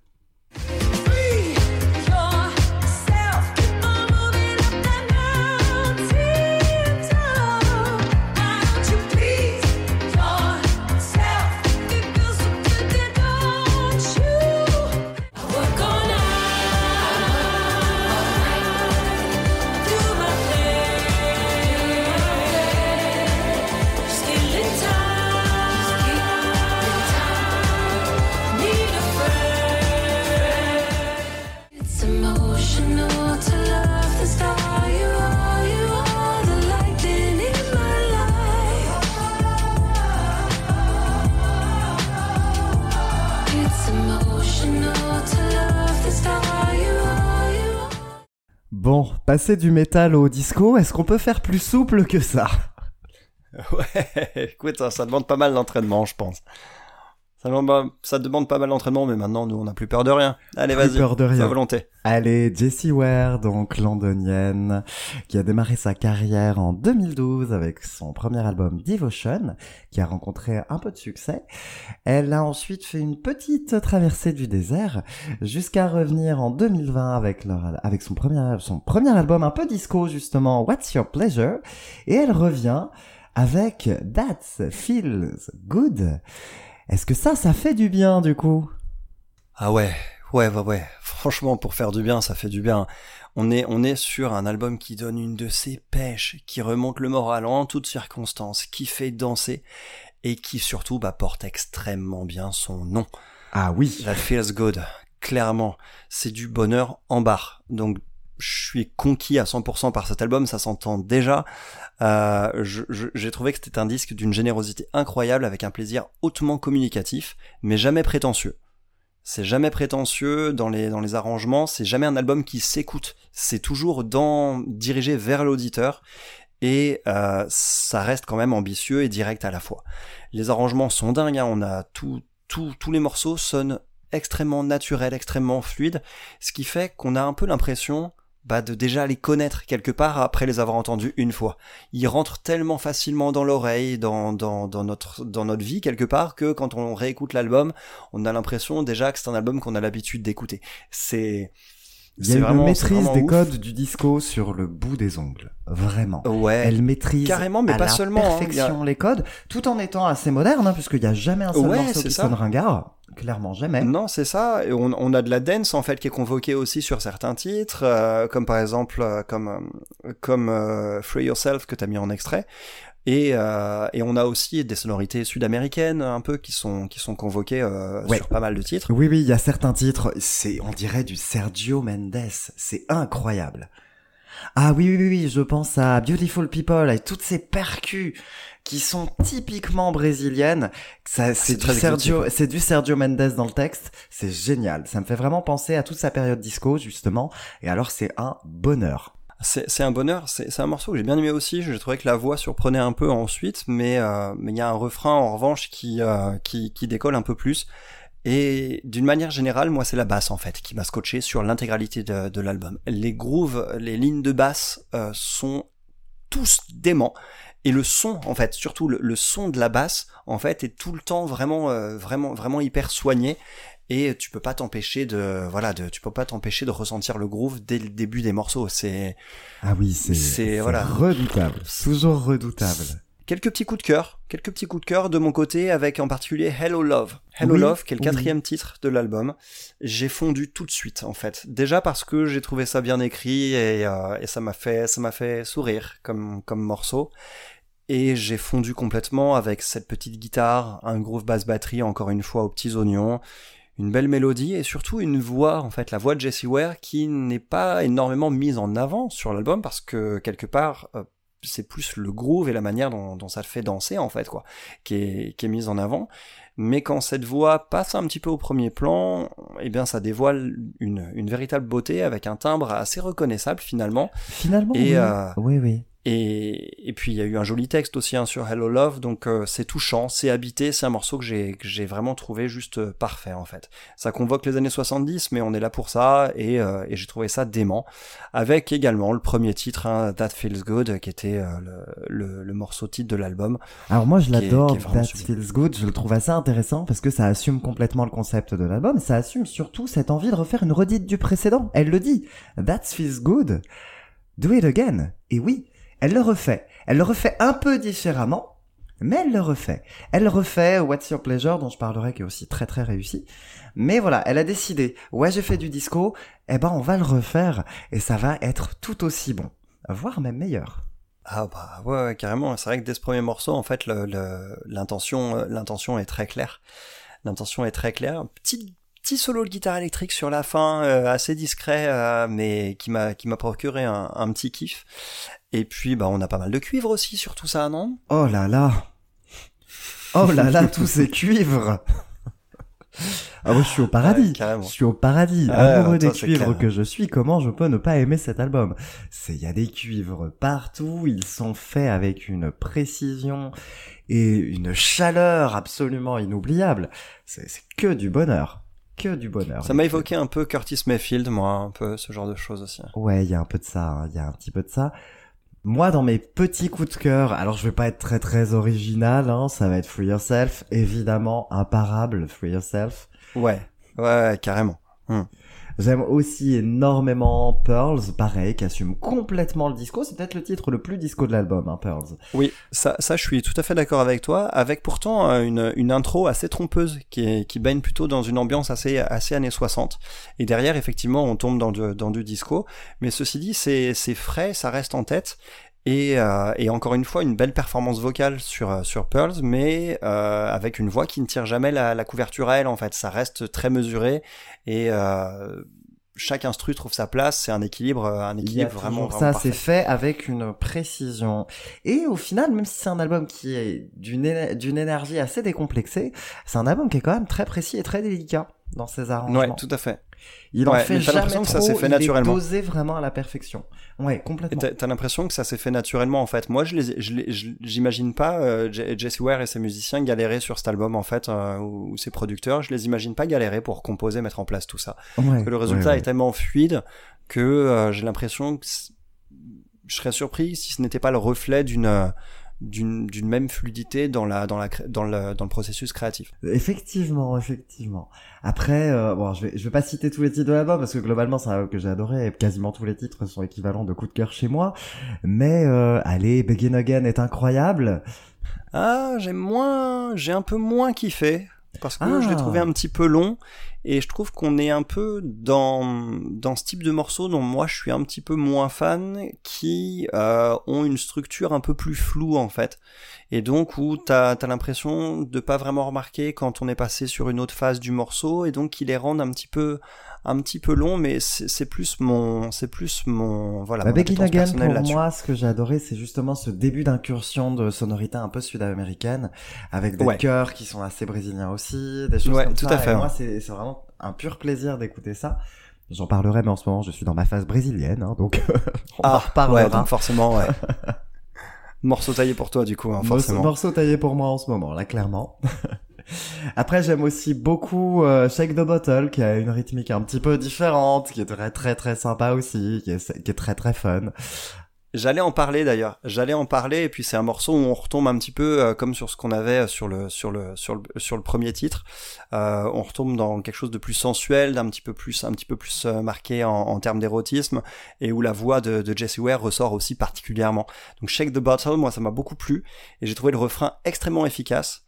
Passer du métal au disco, est-ce qu'on peut faire plus souple que ça? Ouais, écoute, ça demande pas mal d'entraînement, je pense. Ça demande, pas mal d'entraînement, mais maintenant, nous, on n'a plus peur de rien. Allez, vas-y. peur de rien. volonté. Allez, Jessie Ware, donc londonienne, qui a démarré sa carrière en 2012 avec son premier album Devotion, qui a rencontré un peu de succès. Elle a ensuite fait une petite traversée du désert jusqu'à revenir en 2020 avec leur, avec son premier, son premier album un peu disco, justement, What's Your Pleasure? Et elle revient avec That Feels Good. Est-ce que ça, ça fait du bien du coup? Ah ouais, ouais, ouais, ouais. Franchement, pour faire du bien, ça fait du bien. On est, on est sur un album qui donne une de ses pêches, qui remonte le moral en toutes circonstances, qui fait danser et qui surtout bah, porte extrêmement bien son nom. Ah oui. That feels good. Clairement, c'est du bonheur en barre. Donc je suis conquis à 100% par cet album, ça s'entend déjà. Euh, j'ai trouvé que c'était un disque d'une générosité incroyable, avec un plaisir hautement communicatif, mais jamais prétentieux. C'est jamais prétentieux dans les, dans les arrangements, c'est jamais un album qui s'écoute, c'est toujours dans, dirigé vers l'auditeur, et euh, ça reste quand même ambitieux et direct à la fois. Les arrangements sont dingues, hein. on a tout, tout, tous les morceaux sonnent extrêmement naturels, extrêmement fluides, ce qui fait qu'on a un peu l'impression bah, de déjà les connaître quelque part après les avoir entendus une fois. Ils rentrent tellement facilement dans l'oreille, dans, dans, notre, dans notre vie quelque part, que quand on réécoute l'album, on a l'impression déjà que c'est un album qu'on a l'habitude d'écouter. C'est... Il y a une maîtrise des codes du disco sur le bout des ongles. Vraiment. Ouais. Elle maîtrise carrément, mais à pas la seulement. Hein. perfection les codes, tout en étant assez moderne, hein, puisqu'il n'y a jamais un seul morceau qui sonne ringard. Clairement jamais. Non, c'est ça. Et on, on, a de la dance en fait qui est convoquée aussi sur certains titres, euh, comme par exemple euh, comme euh, comme Free Yourself que tu as mis en extrait. Et, euh, et on a aussi des sonorités sud-américaines un peu qui sont qui sont convoquées euh, sur pas mal de titres. Oui oui, il y a certains titres, c'est on dirait du Sergio Mendes, c'est incroyable. Ah oui oui oui, je pense à Beautiful People et toutes ces percus qui sont typiquement brésiliennes. Ça, ah, c'est du Sergio, c'est du Sergio Mendes dans le texte. C'est génial. Ça me fait vraiment penser à toute sa période disco justement. Et alors c'est un bonheur c'est un bonheur, c'est un morceau que j'ai bien aimé aussi, je trouvais que la voix surprenait un peu ensuite, mais euh, il y a un refrain en revanche qui, euh, qui, décolle un peu plus. Et d'une manière générale, moi c'est la basse en fait qui m'a scotché sur l'intégralité de, l'album. Les grooves, les lignes de basse euh, sont tous déments. Et le son, en fait, surtout le, son de la basse, en fait, est tout le temps vraiment, vraiment hyper soigné et tu peux pas t'empêcher de voilà de tu peux pas t'empêcher de ressentir le groove dès le début des morceaux c'est ah oui c'est c'est voilà redoutable toujours redoutable quelques petits coups de cœur, quelques petits coups de cœur de mon côté avec en particulier Hello Love. Hello Love, qui est le quatrième titre de l'album. J'ai fondu tout de suite en fait. Déjà parce que j'ai trouvé ça bien écrit et, euh, et ça m'a fait ça m'a fait sourire comme comme morceau. Et j'ai fondu complètement avec cette petite guitare, un groove basse batterie encore une fois aux petits oignons, une belle mélodie et surtout une voix, en fait, la voix de Jesse Ware qui n'est pas énormément mise en avant sur l'album parce que quelque part, euh, c'est plus le groove et la manière dont, dont, ça le fait danser en fait quoi, qui est, qui est mise en avant. Mais quand cette voix passe un petit peu au premier plan, eh bien ça dévoile une, une véritable beauté avec un timbre assez reconnaissable finalement. Finalement. Et, oui. Euh, oui, oui. Et, et puis il y a eu un joli texte aussi hein, sur Hello Love, donc euh, c'est touchant, c'est habité, c'est un morceau que j'ai que j'ai vraiment trouvé juste euh, parfait en fait. Ça convoque les années 70, mais on est là pour ça et, euh, et j'ai trouvé ça dément. Avec également le premier titre, hein, That Feels Good, qui était le, le, le, morceau titre de l'album. Alors moi je l'adore, That Feels Good, je le trouve assez intéressant parce que ça assume complètement le concept de l'album, ça assume surtout cette envie de refaire une redite du précédent. Elle le dit, That Feels Good, do it again. Et oui, elle le refait. Elle le refait un peu différemment, mais elle le refait. Elle refait What's Your Pleasure, dont je parlerai, qui est aussi très très réussi. Mais voilà, elle a décidé, ouais j'ai fait du disco, eh ben on va le refaire, et ça va être tout aussi bon, voire même meilleur. Ah bah ouais, carrément, c'est vrai que dès ce premier morceau, en fait, l'intention euh, l'intention est très claire. L'intention est très claire. Petit petit solo de guitare électrique sur la fin, euh, assez discret, euh, mais qui m'a qui m'a procuré un, un, petit kiff. Et puis, bah, on a pas mal de cuivre aussi sur tout ça, non? Oh là là! Oh là là, tous ces cuivres! Ah moi je suis au paradis, je suis au paradis, amoureux des cuivres que je suis, comment je peux ne pas aimer cet album? C'est il y a des cuivres partout, ils sont faits avec une précision et une chaleur absolument inoubliable. C'est que du bonheur que du bonheur. Ça m'a évoqué un peu Curtis Mayfield, moi, un peu ce genre de choses aussi. Ouais, il y a un peu de ça, hein, il y a un petit peu de ça. Moi, dans mes petits coups de cœur, alors je vais pas être très très original, hein, ça va être Free Yourself, évidemment, imparable, Free Yourself. Ouais, ouais, carrément. Hmm. J'aime aussi énormément Pearls, pareil, qui assume complètement le disco. C'est peut-être le titre le plus disco de l'album, hein, Pearls. Oui, ça, ça, je suis tout à fait d'accord avec toi. Avec pourtant euh, une, une intro assez trompeuse, qui, qui baigne plutôt dans une ambiance assez, assez années 60. Et derrière, effectivement, on tombe dans du, dans du disco. Mais ceci dit, c'est frais, ça reste en tête. Et, euh, et, encore une fois, une belle performance vocale sur, euh, sur Pearls, mais euh, avec une voix qui ne tire jamais la, la, couverture à elle, en fait. Ça reste très mesuré et euh, chaque instru trouve sa place. C'est un équilibre, un équilibre vraiment, vraiment, Ça, c'est fait avec une précision. Et au final, même si c'est un album qui est d'une d'une énergie assez décomplexée, c'est un album qui est quand même très précis et très délicat dans ses arrangements. Ouais, tout à fait. Il en fait jamais trop, que ça s'est fait naturellement. Est dosé vraiment à la perfection. Ouais, complètement. T'as l'impression que ça s'est fait naturellement en fait. Moi, je j'imagine pas euh, Jesse Ware et ses musiciens galérer sur cet album en fait, euh, ou, ses producteurs. Je les imagine pas galérer pour composer, mettre en place tout ça. Parce que le résultat est tellement fluide que euh, j'ai l'impression que je serais surpris si ce n'était pas le reflet d'une d'une même fluidité dans la dans la dans le dans le processus créatif. Effectivement, effectivement. Après, euh, bon, je vais je vais pas citer tous les titres de l'album parce que globalement c'est un album que j'ai adoré et quasiment tous les titres sont équivalents de coup de cœur chez moi. Mais euh, allez, Begin Again est incroyable. Ah, j'ai moins, j'ai un peu moins kiffé parce que je l'ai trouvé ah. un petit peu long et je trouve qu'on est un peu dans dans ce type de morceaux dont moi je suis un petit peu moins fan qui euh, ont une structure un peu plus floue en fait et donc où t'as as, l'impression de pas vraiment remarquer quand on est passé sur une autre phase du morceau et donc qui les rendent un petit peu un petit peu long, mais c'est plus mon, c'est plus mon, voilà. Bah, Becky Again, pour moi, ce que j'ai adoré, c'est justement ce début d'incursion de sonorité un peu sud-américaine, avec des chœurs qui sont assez brésiliens aussi, des choses comme tout ça. À fait. moi, c'est vraiment un pur plaisir d'écouter ça. J'en parlerai, mais en ce moment, je suis dans ma phase brésilienne, hein, donc on ah, en reparlera. Ouais, donc forcément, ouais. Morceau taillé pour toi, du coup, hein, forcément. Morceau taillé pour moi en ce moment, là, clairement. Après, j'aime aussi beaucoup euh, Shake the Bottle, qui a une rythmique un petit peu différente, qui est très très très sympa aussi, qui est, qui est très très fun. J'allais en parler d'ailleurs. J'allais en parler et puis c'est un morceau où on retombe un petit peu euh, comme sur ce qu'on avait sur le sur le sur le sur le premier titre. Euh, on retombe dans quelque chose de plus sensuel, d'un petit peu plus un petit peu plus euh, marqué en, en termes d'érotisme et où la voix de, de Jesse Ware ressort aussi particulièrement. Donc Shake the Bottle, moi ça m'a beaucoup plu et j'ai trouvé le refrain extrêmement efficace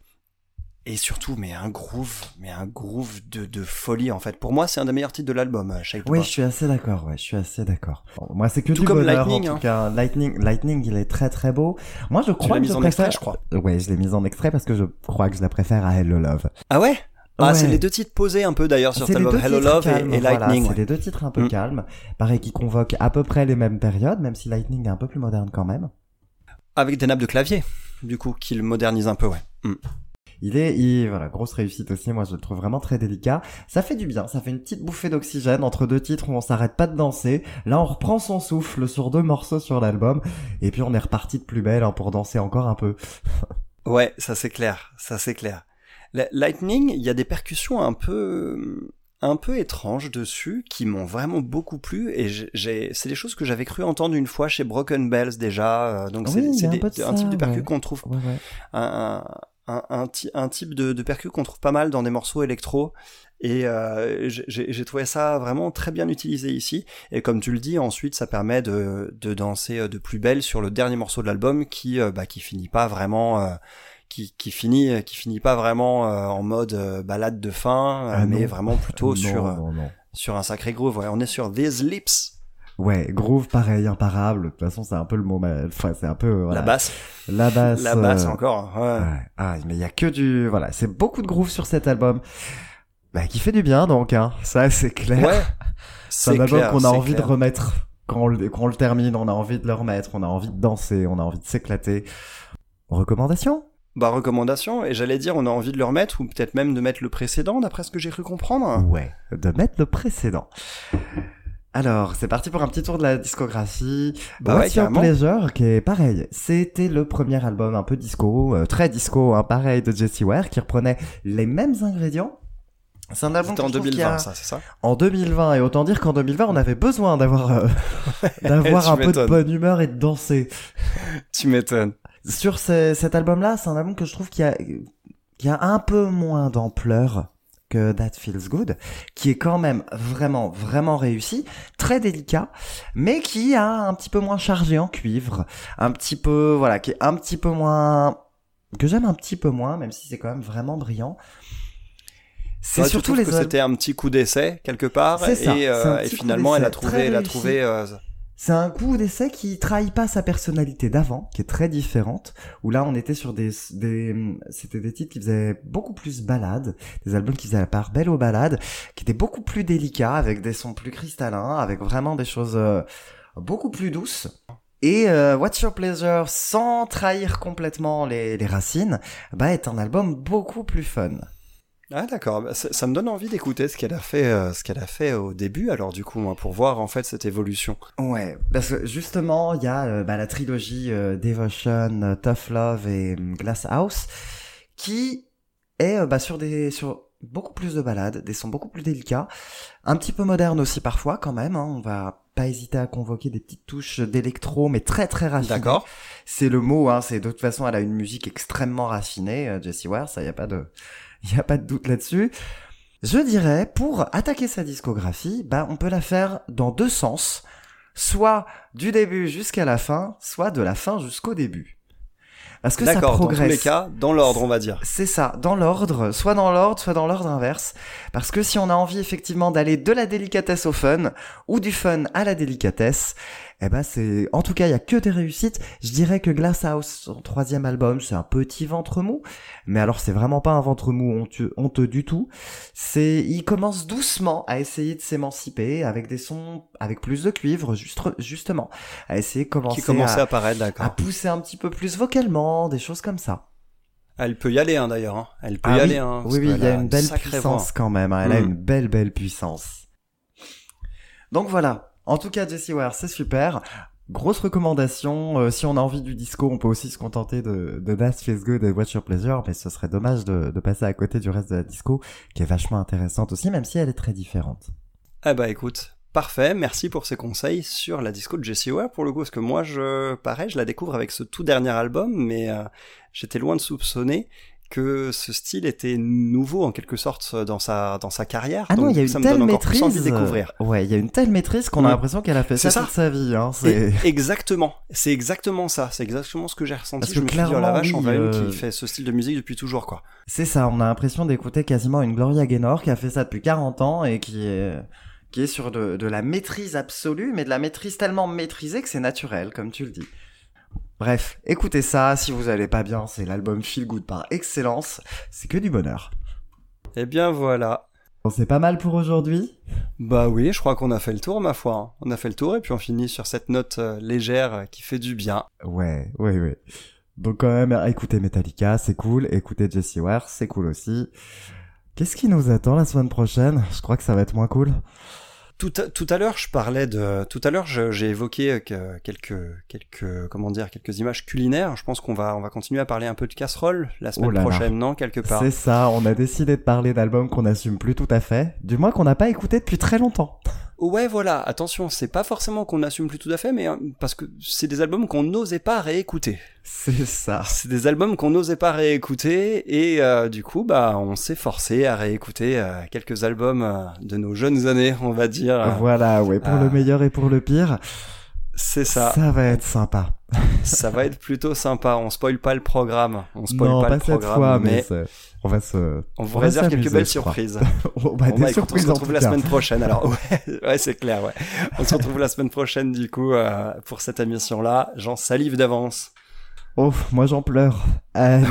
et surtout mais un groove mais un groove de, de folie en fait pour moi c'est un des meilleurs titres de l'album euh, oui je suis assez d'accord ouais je suis assez d'accord moi c'est que tout du comme bonheur, Lightning en tout hein. Lightning Lightning il est très très beau moi je crois tu que je en préfère extrait je crois ouais je l'ai mise en extrait parce que je crois que je la préfère à Hello Love ah ouais? Ah, Ouais. c'est les deux titres posés un peu d'ailleurs sur cet album Hello Love et- calmes, et, voilà, Lightning. c'est ouais. les deux titres un peu Mm. calmes pareil qui convoquent à peu près les mêmes périodes même si Lightning est un peu plus moderne quand même Avec des nappes de clavier, du coup, qui le modernise un peu, ouais. Mm. Il est, il, voilà, grosse réussite aussi. Moi, je le trouve vraiment très délicat. Ça fait du bien. Ça fait une petite bouffée d'oxygène entre deux titres où on s'arrête pas de danser. Là, on reprend son souffle sur deux morceaux sur l'album. Et puis, on est reparti de plus belle hein, pour danser encore un peu. Ouais, ça c'est clair, ça c'est clair. La- Lightning, il y a des percussions un peu un peu étranges dessus qui m'ont vraiment beaucoup plu et j'ai- c'est des choses que j'avais cru entendre une fois chez Broken Bells déjà euh, donc Oui, c'est un type de percus ouais. qu'on trouve Ouais, ouais. un, un, un, un type de, de percu qu'on trouve pas mal dans des morceaux électro et euh, j'ai- trouvé ça vraiment très bien utilisé ici et comme tu le dis ensuite ça permet de, de danser euh, de plus belle sur le dernier morceau de l'album qui euh, bah, qui finit pas vraiment euh, qui, qui finit qui finit pas vraiment euh, en mode euh, balade de fin Ah mais non. vraiment plutôt Non, sur non. sur un sacré groove ouais on est sur These Lips Ouais, groove pareil, imparable. De toute façon, c'est un peu le mot, enfin, c'est un peu, voilà. la basse La basse. la basse euh, encore ouais. Ouais. Ah, mais il y a que du, voilà, c'est beaucoup de groove sur cet album. Bah, qui fait du bien, donc, hein. Ça, c'est clair. ouais C'est un album qu'on a envie clair. de remettre quand on, le, quand on le termine. On a envie de le remettre. On a envie de danser. On a envie de s'éclater. Recommandation? Bah recommandation, et j'allais dire on a envie de le remettre, ou peut-être même de mettre le précédent, d'après ce que j'ai cru comprendre. Ouais. De mettre le précédent. Alors, c'est parti pour un petit tour de la discographie. Bah ouais. Pleasure, qui est pareil. C'était le premier album un peu disco, euh, très disco, hein, pareil, de Jessie Ware, qui reprenait les mêmes ingrédients. C'est un album en je trouve qui 2020 a- ça, c'est ça? En 2020, et autant dire qu'en 2020, on avait besoin d'avoir euh, d'avoir un peu de bonne humeur et de danser. Tu m'étonnes. Sur ce- cet album-là, c'est un album que je trouve qui a, qui a un peu moins d'ampleur que That Feels Good, qui est quand même vraiment, vraiment réussi, très délicat, mais qui a un petit peu moins chargé en cuivre, un petit peu, voilà, qui est un petit peu moins, que j'aime un petit peu moins, même si c'est quand même vraiment brillant. C'est Ouais, surtout les que c'était un petit coup d'essai quelque part, et, euh, et finalement elle a trouvé, elle a trouvé. euh, C'est un coup d'essai qui trahit pas sa personnalité d'avant, qui est très différente, où là on était sur des, des c'était des titres qui faisaient beaucoup plus balades, des albums qui faisaient la part belle aux balades, qui étaient beaucoup plus délicats, avec des sons plus cristallins, avec vraiment des choses euh, beaucoup plus douces. Et euh, What's Your Pleasure, sans trahir complètement les, les racines, bah est un album beaucoup plus fun. Ah d'accord, Bah, ça, ça me donne envie d'écouter ce qu'elle a fait, euh, ce qu'elle a fait au début. Alors du coup, moi, pour voir en fait cette évolution. Ouais, parce que justement, il y a euh, bah, la trilogie euh, Devotion, euh, Tough Love et euh, Glass House, qui est euh, bah, sur des sur beaucoup plus de balades, des sons beaucoup plus délicats, un petit peu modernes aussi parfois quand même. Hein, on va pas hésiter à convoquer des petites touches d'électro, mais très très raffinées. D'accord. C'est le mot. Hein, c'est de toute façon, elle a une musique extrêmement raffinée, Jessie Ware. Ça, y a pas de y a pas de doute là-dessus. Je dirais, pour attaquer sa discographie, bah, on peut la faire dans deux sens. Soit du début jusqu'à la fin, soit de la fin jusqu'au début. Parce que ça D'accord. Dans tous progresse. les cas, dans l'ordre, on va dire. C'est ça, dans l'ordre, soit dans l'ordre, soit dans l'ordre inverse. Parce que si on a envie effectivement d'aller de la délicatesse au fun, ou du fun à la délicatesse, eh ben c'est, en tout cas, il y a que des réussites. Je dirais que Glass House, son troisième album, c'est un petit ventre mou. Mais alors, c'est vraiment pas un ventre mou honteux, honteux du tout. C'est, il commence doucement à essayer de s'émanciper avec des sons, avec plus de cuivre, juste, justement. À essayer de commencer à, à apparaître, d'accord. à pousser un petit peu plus vocalement, des choses comme ça. Elle peut y aller, hein, d'ailleurs. Hein. Elle peut Ah y oui. aller. Hein, oui, oui, il y a une belle puissance voix. quand même. hein. Elle a Mm. une belle, belle puissance. Donc voilà. En tout cas, Jessie Ware, c'est super. Grosse recommandation. Euh, si on a envie du disco, on peut aussi se contenter de, de Das Feels Good et Watch Your Pleasure, mais ce serait dommage de, passer à côté du reste de la disco, qui est vachement intéressante aussi, même si elle est très différente. Eh bah écoute, Parfait, merci pour ces conseils sur la disco de Jessie Ware pour le coup, parce que moi, je, pareil, je la découvre avec ce tout dernier album, mais euh, j'étais loin de soupçonner que ce style était nouveau en quelque sorte dans sa dans sa carrière. Ah non, il y a une telle maîtrise. Envie de découvrir. Ouais, il y a une telle maîtrise qu'on a l'impression qu'elle a fait ça, ça. toute sa vie. Hein. C'est exactement, c'est exactement ça, c'est exactement ce que j'ai ressenti. Parce je que me suis dit, oh la vache, on oui, va une euh, qui fait ce style de musique depuis toujours, quoi. c'est ça. On a l'impression d'écouter quasiment une Gloria Gaynor qui a fait ça depuis 40 ans et qui est qui est sur de, de la maîtrise absolue, mais de la maîtrise tellement maîtrisée que c'est naturel, comme tu le dis. Bref, écoutez ça. Si vous allez pas bien, c'est l'album Feel Good par excellence. C'est que du bonheur. Eh bien voilà. Bon, c'est pas mal pour aujourd'hui. Bah oui, je crois qu'on a fait le tour, ma foi. On a fait le tour et puis on finit sur cette note euh, légère qui fait du bien. Ouais, ouais, ouais. Donc quand même, écoutez Metallica, c'est cool. Écoutez Jessie Ware, c'est cool aussi. Qu'est-ce qui nous attend la semaine prochaine? Je crois que ça va être moins cool. Tout à, tout à l'heure, je parlais de. Tout à l'heure, j'ai évoqué euh, que- quelques, quelques, comment dire, quelques images culinaires. Je pense qu'on va, on va continuer à parler un peu de casserole la semaine Oh là là. prochaine, non, quelque part? C'est ça, on a décidé de parler d'albums qu'on assume plus tout à fait. Du moins qu'on n'a pas écouté depuis très longtemps. Ouais, voilà. Attention, c'est pas forcément qu'on assume plus tout à fait, mais euh, parce que c'est des albums qu'on n'osait pas réécouter. C'est ça. C'est des albums qu'on n'osait pas réécouter et euh, du coup, bah, on s'est forcé à réécouter euh, quelques albums euh, de nos jeunes années, on va dire. Voilà, ouais, pour le meilleur et pour le pire. C'est ça. Ça va être sympa. Ça va être plutôt sympa. On spoil pas le programme. On spoil non, pas, pas, le cette programme, fois, mais, on va se... on vous on va réserve quelques belles surprises. Oh, bah, Bon, des bah, écoute, on surprises se retrouve la semaine prochaine. Alors ouais, ouais c'est clair. Ouais, on se retrouve la semaine prochaine du coup euh, pour cette émission là. J'en salive d'avance. Oh, moi j'en pleure. Allez.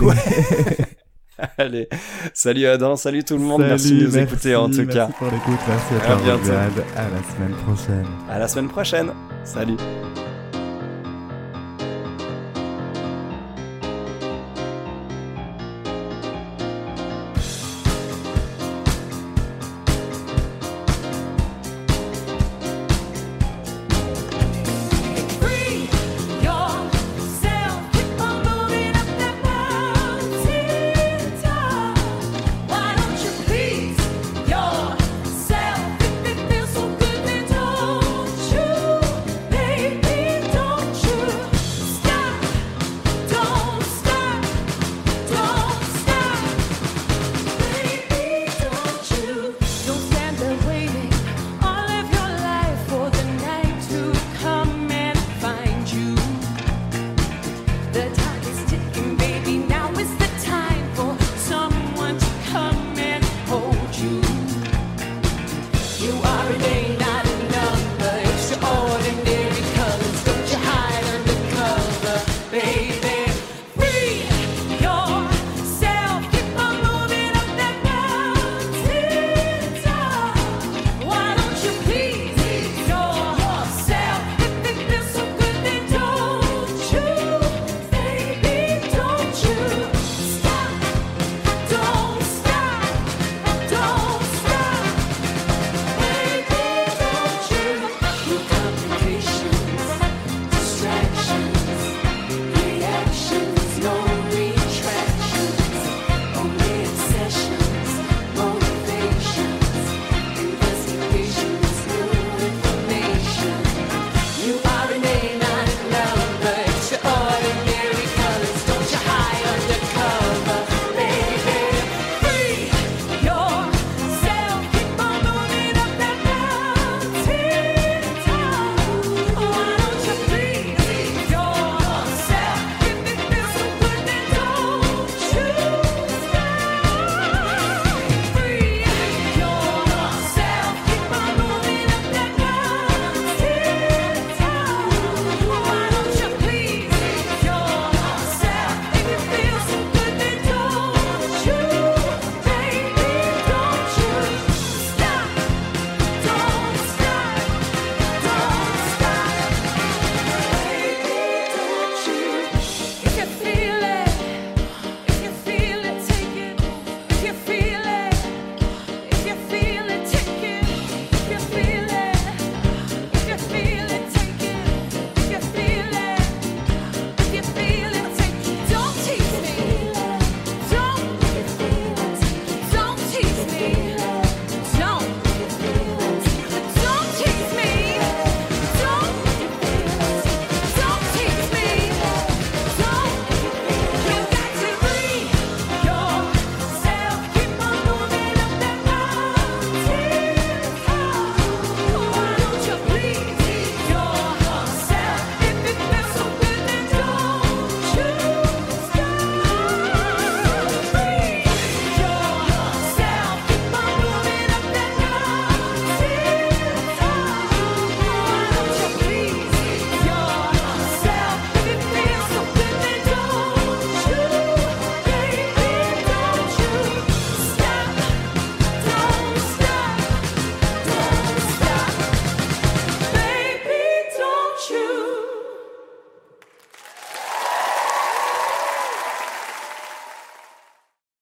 Allez, salut Adam, salut tout le monde. merci de nous écouter en tout merci cas. pour l'écoute, merci à, À toi, bientôt. À la semaine prochaine. À la semaine prochaine. Salut.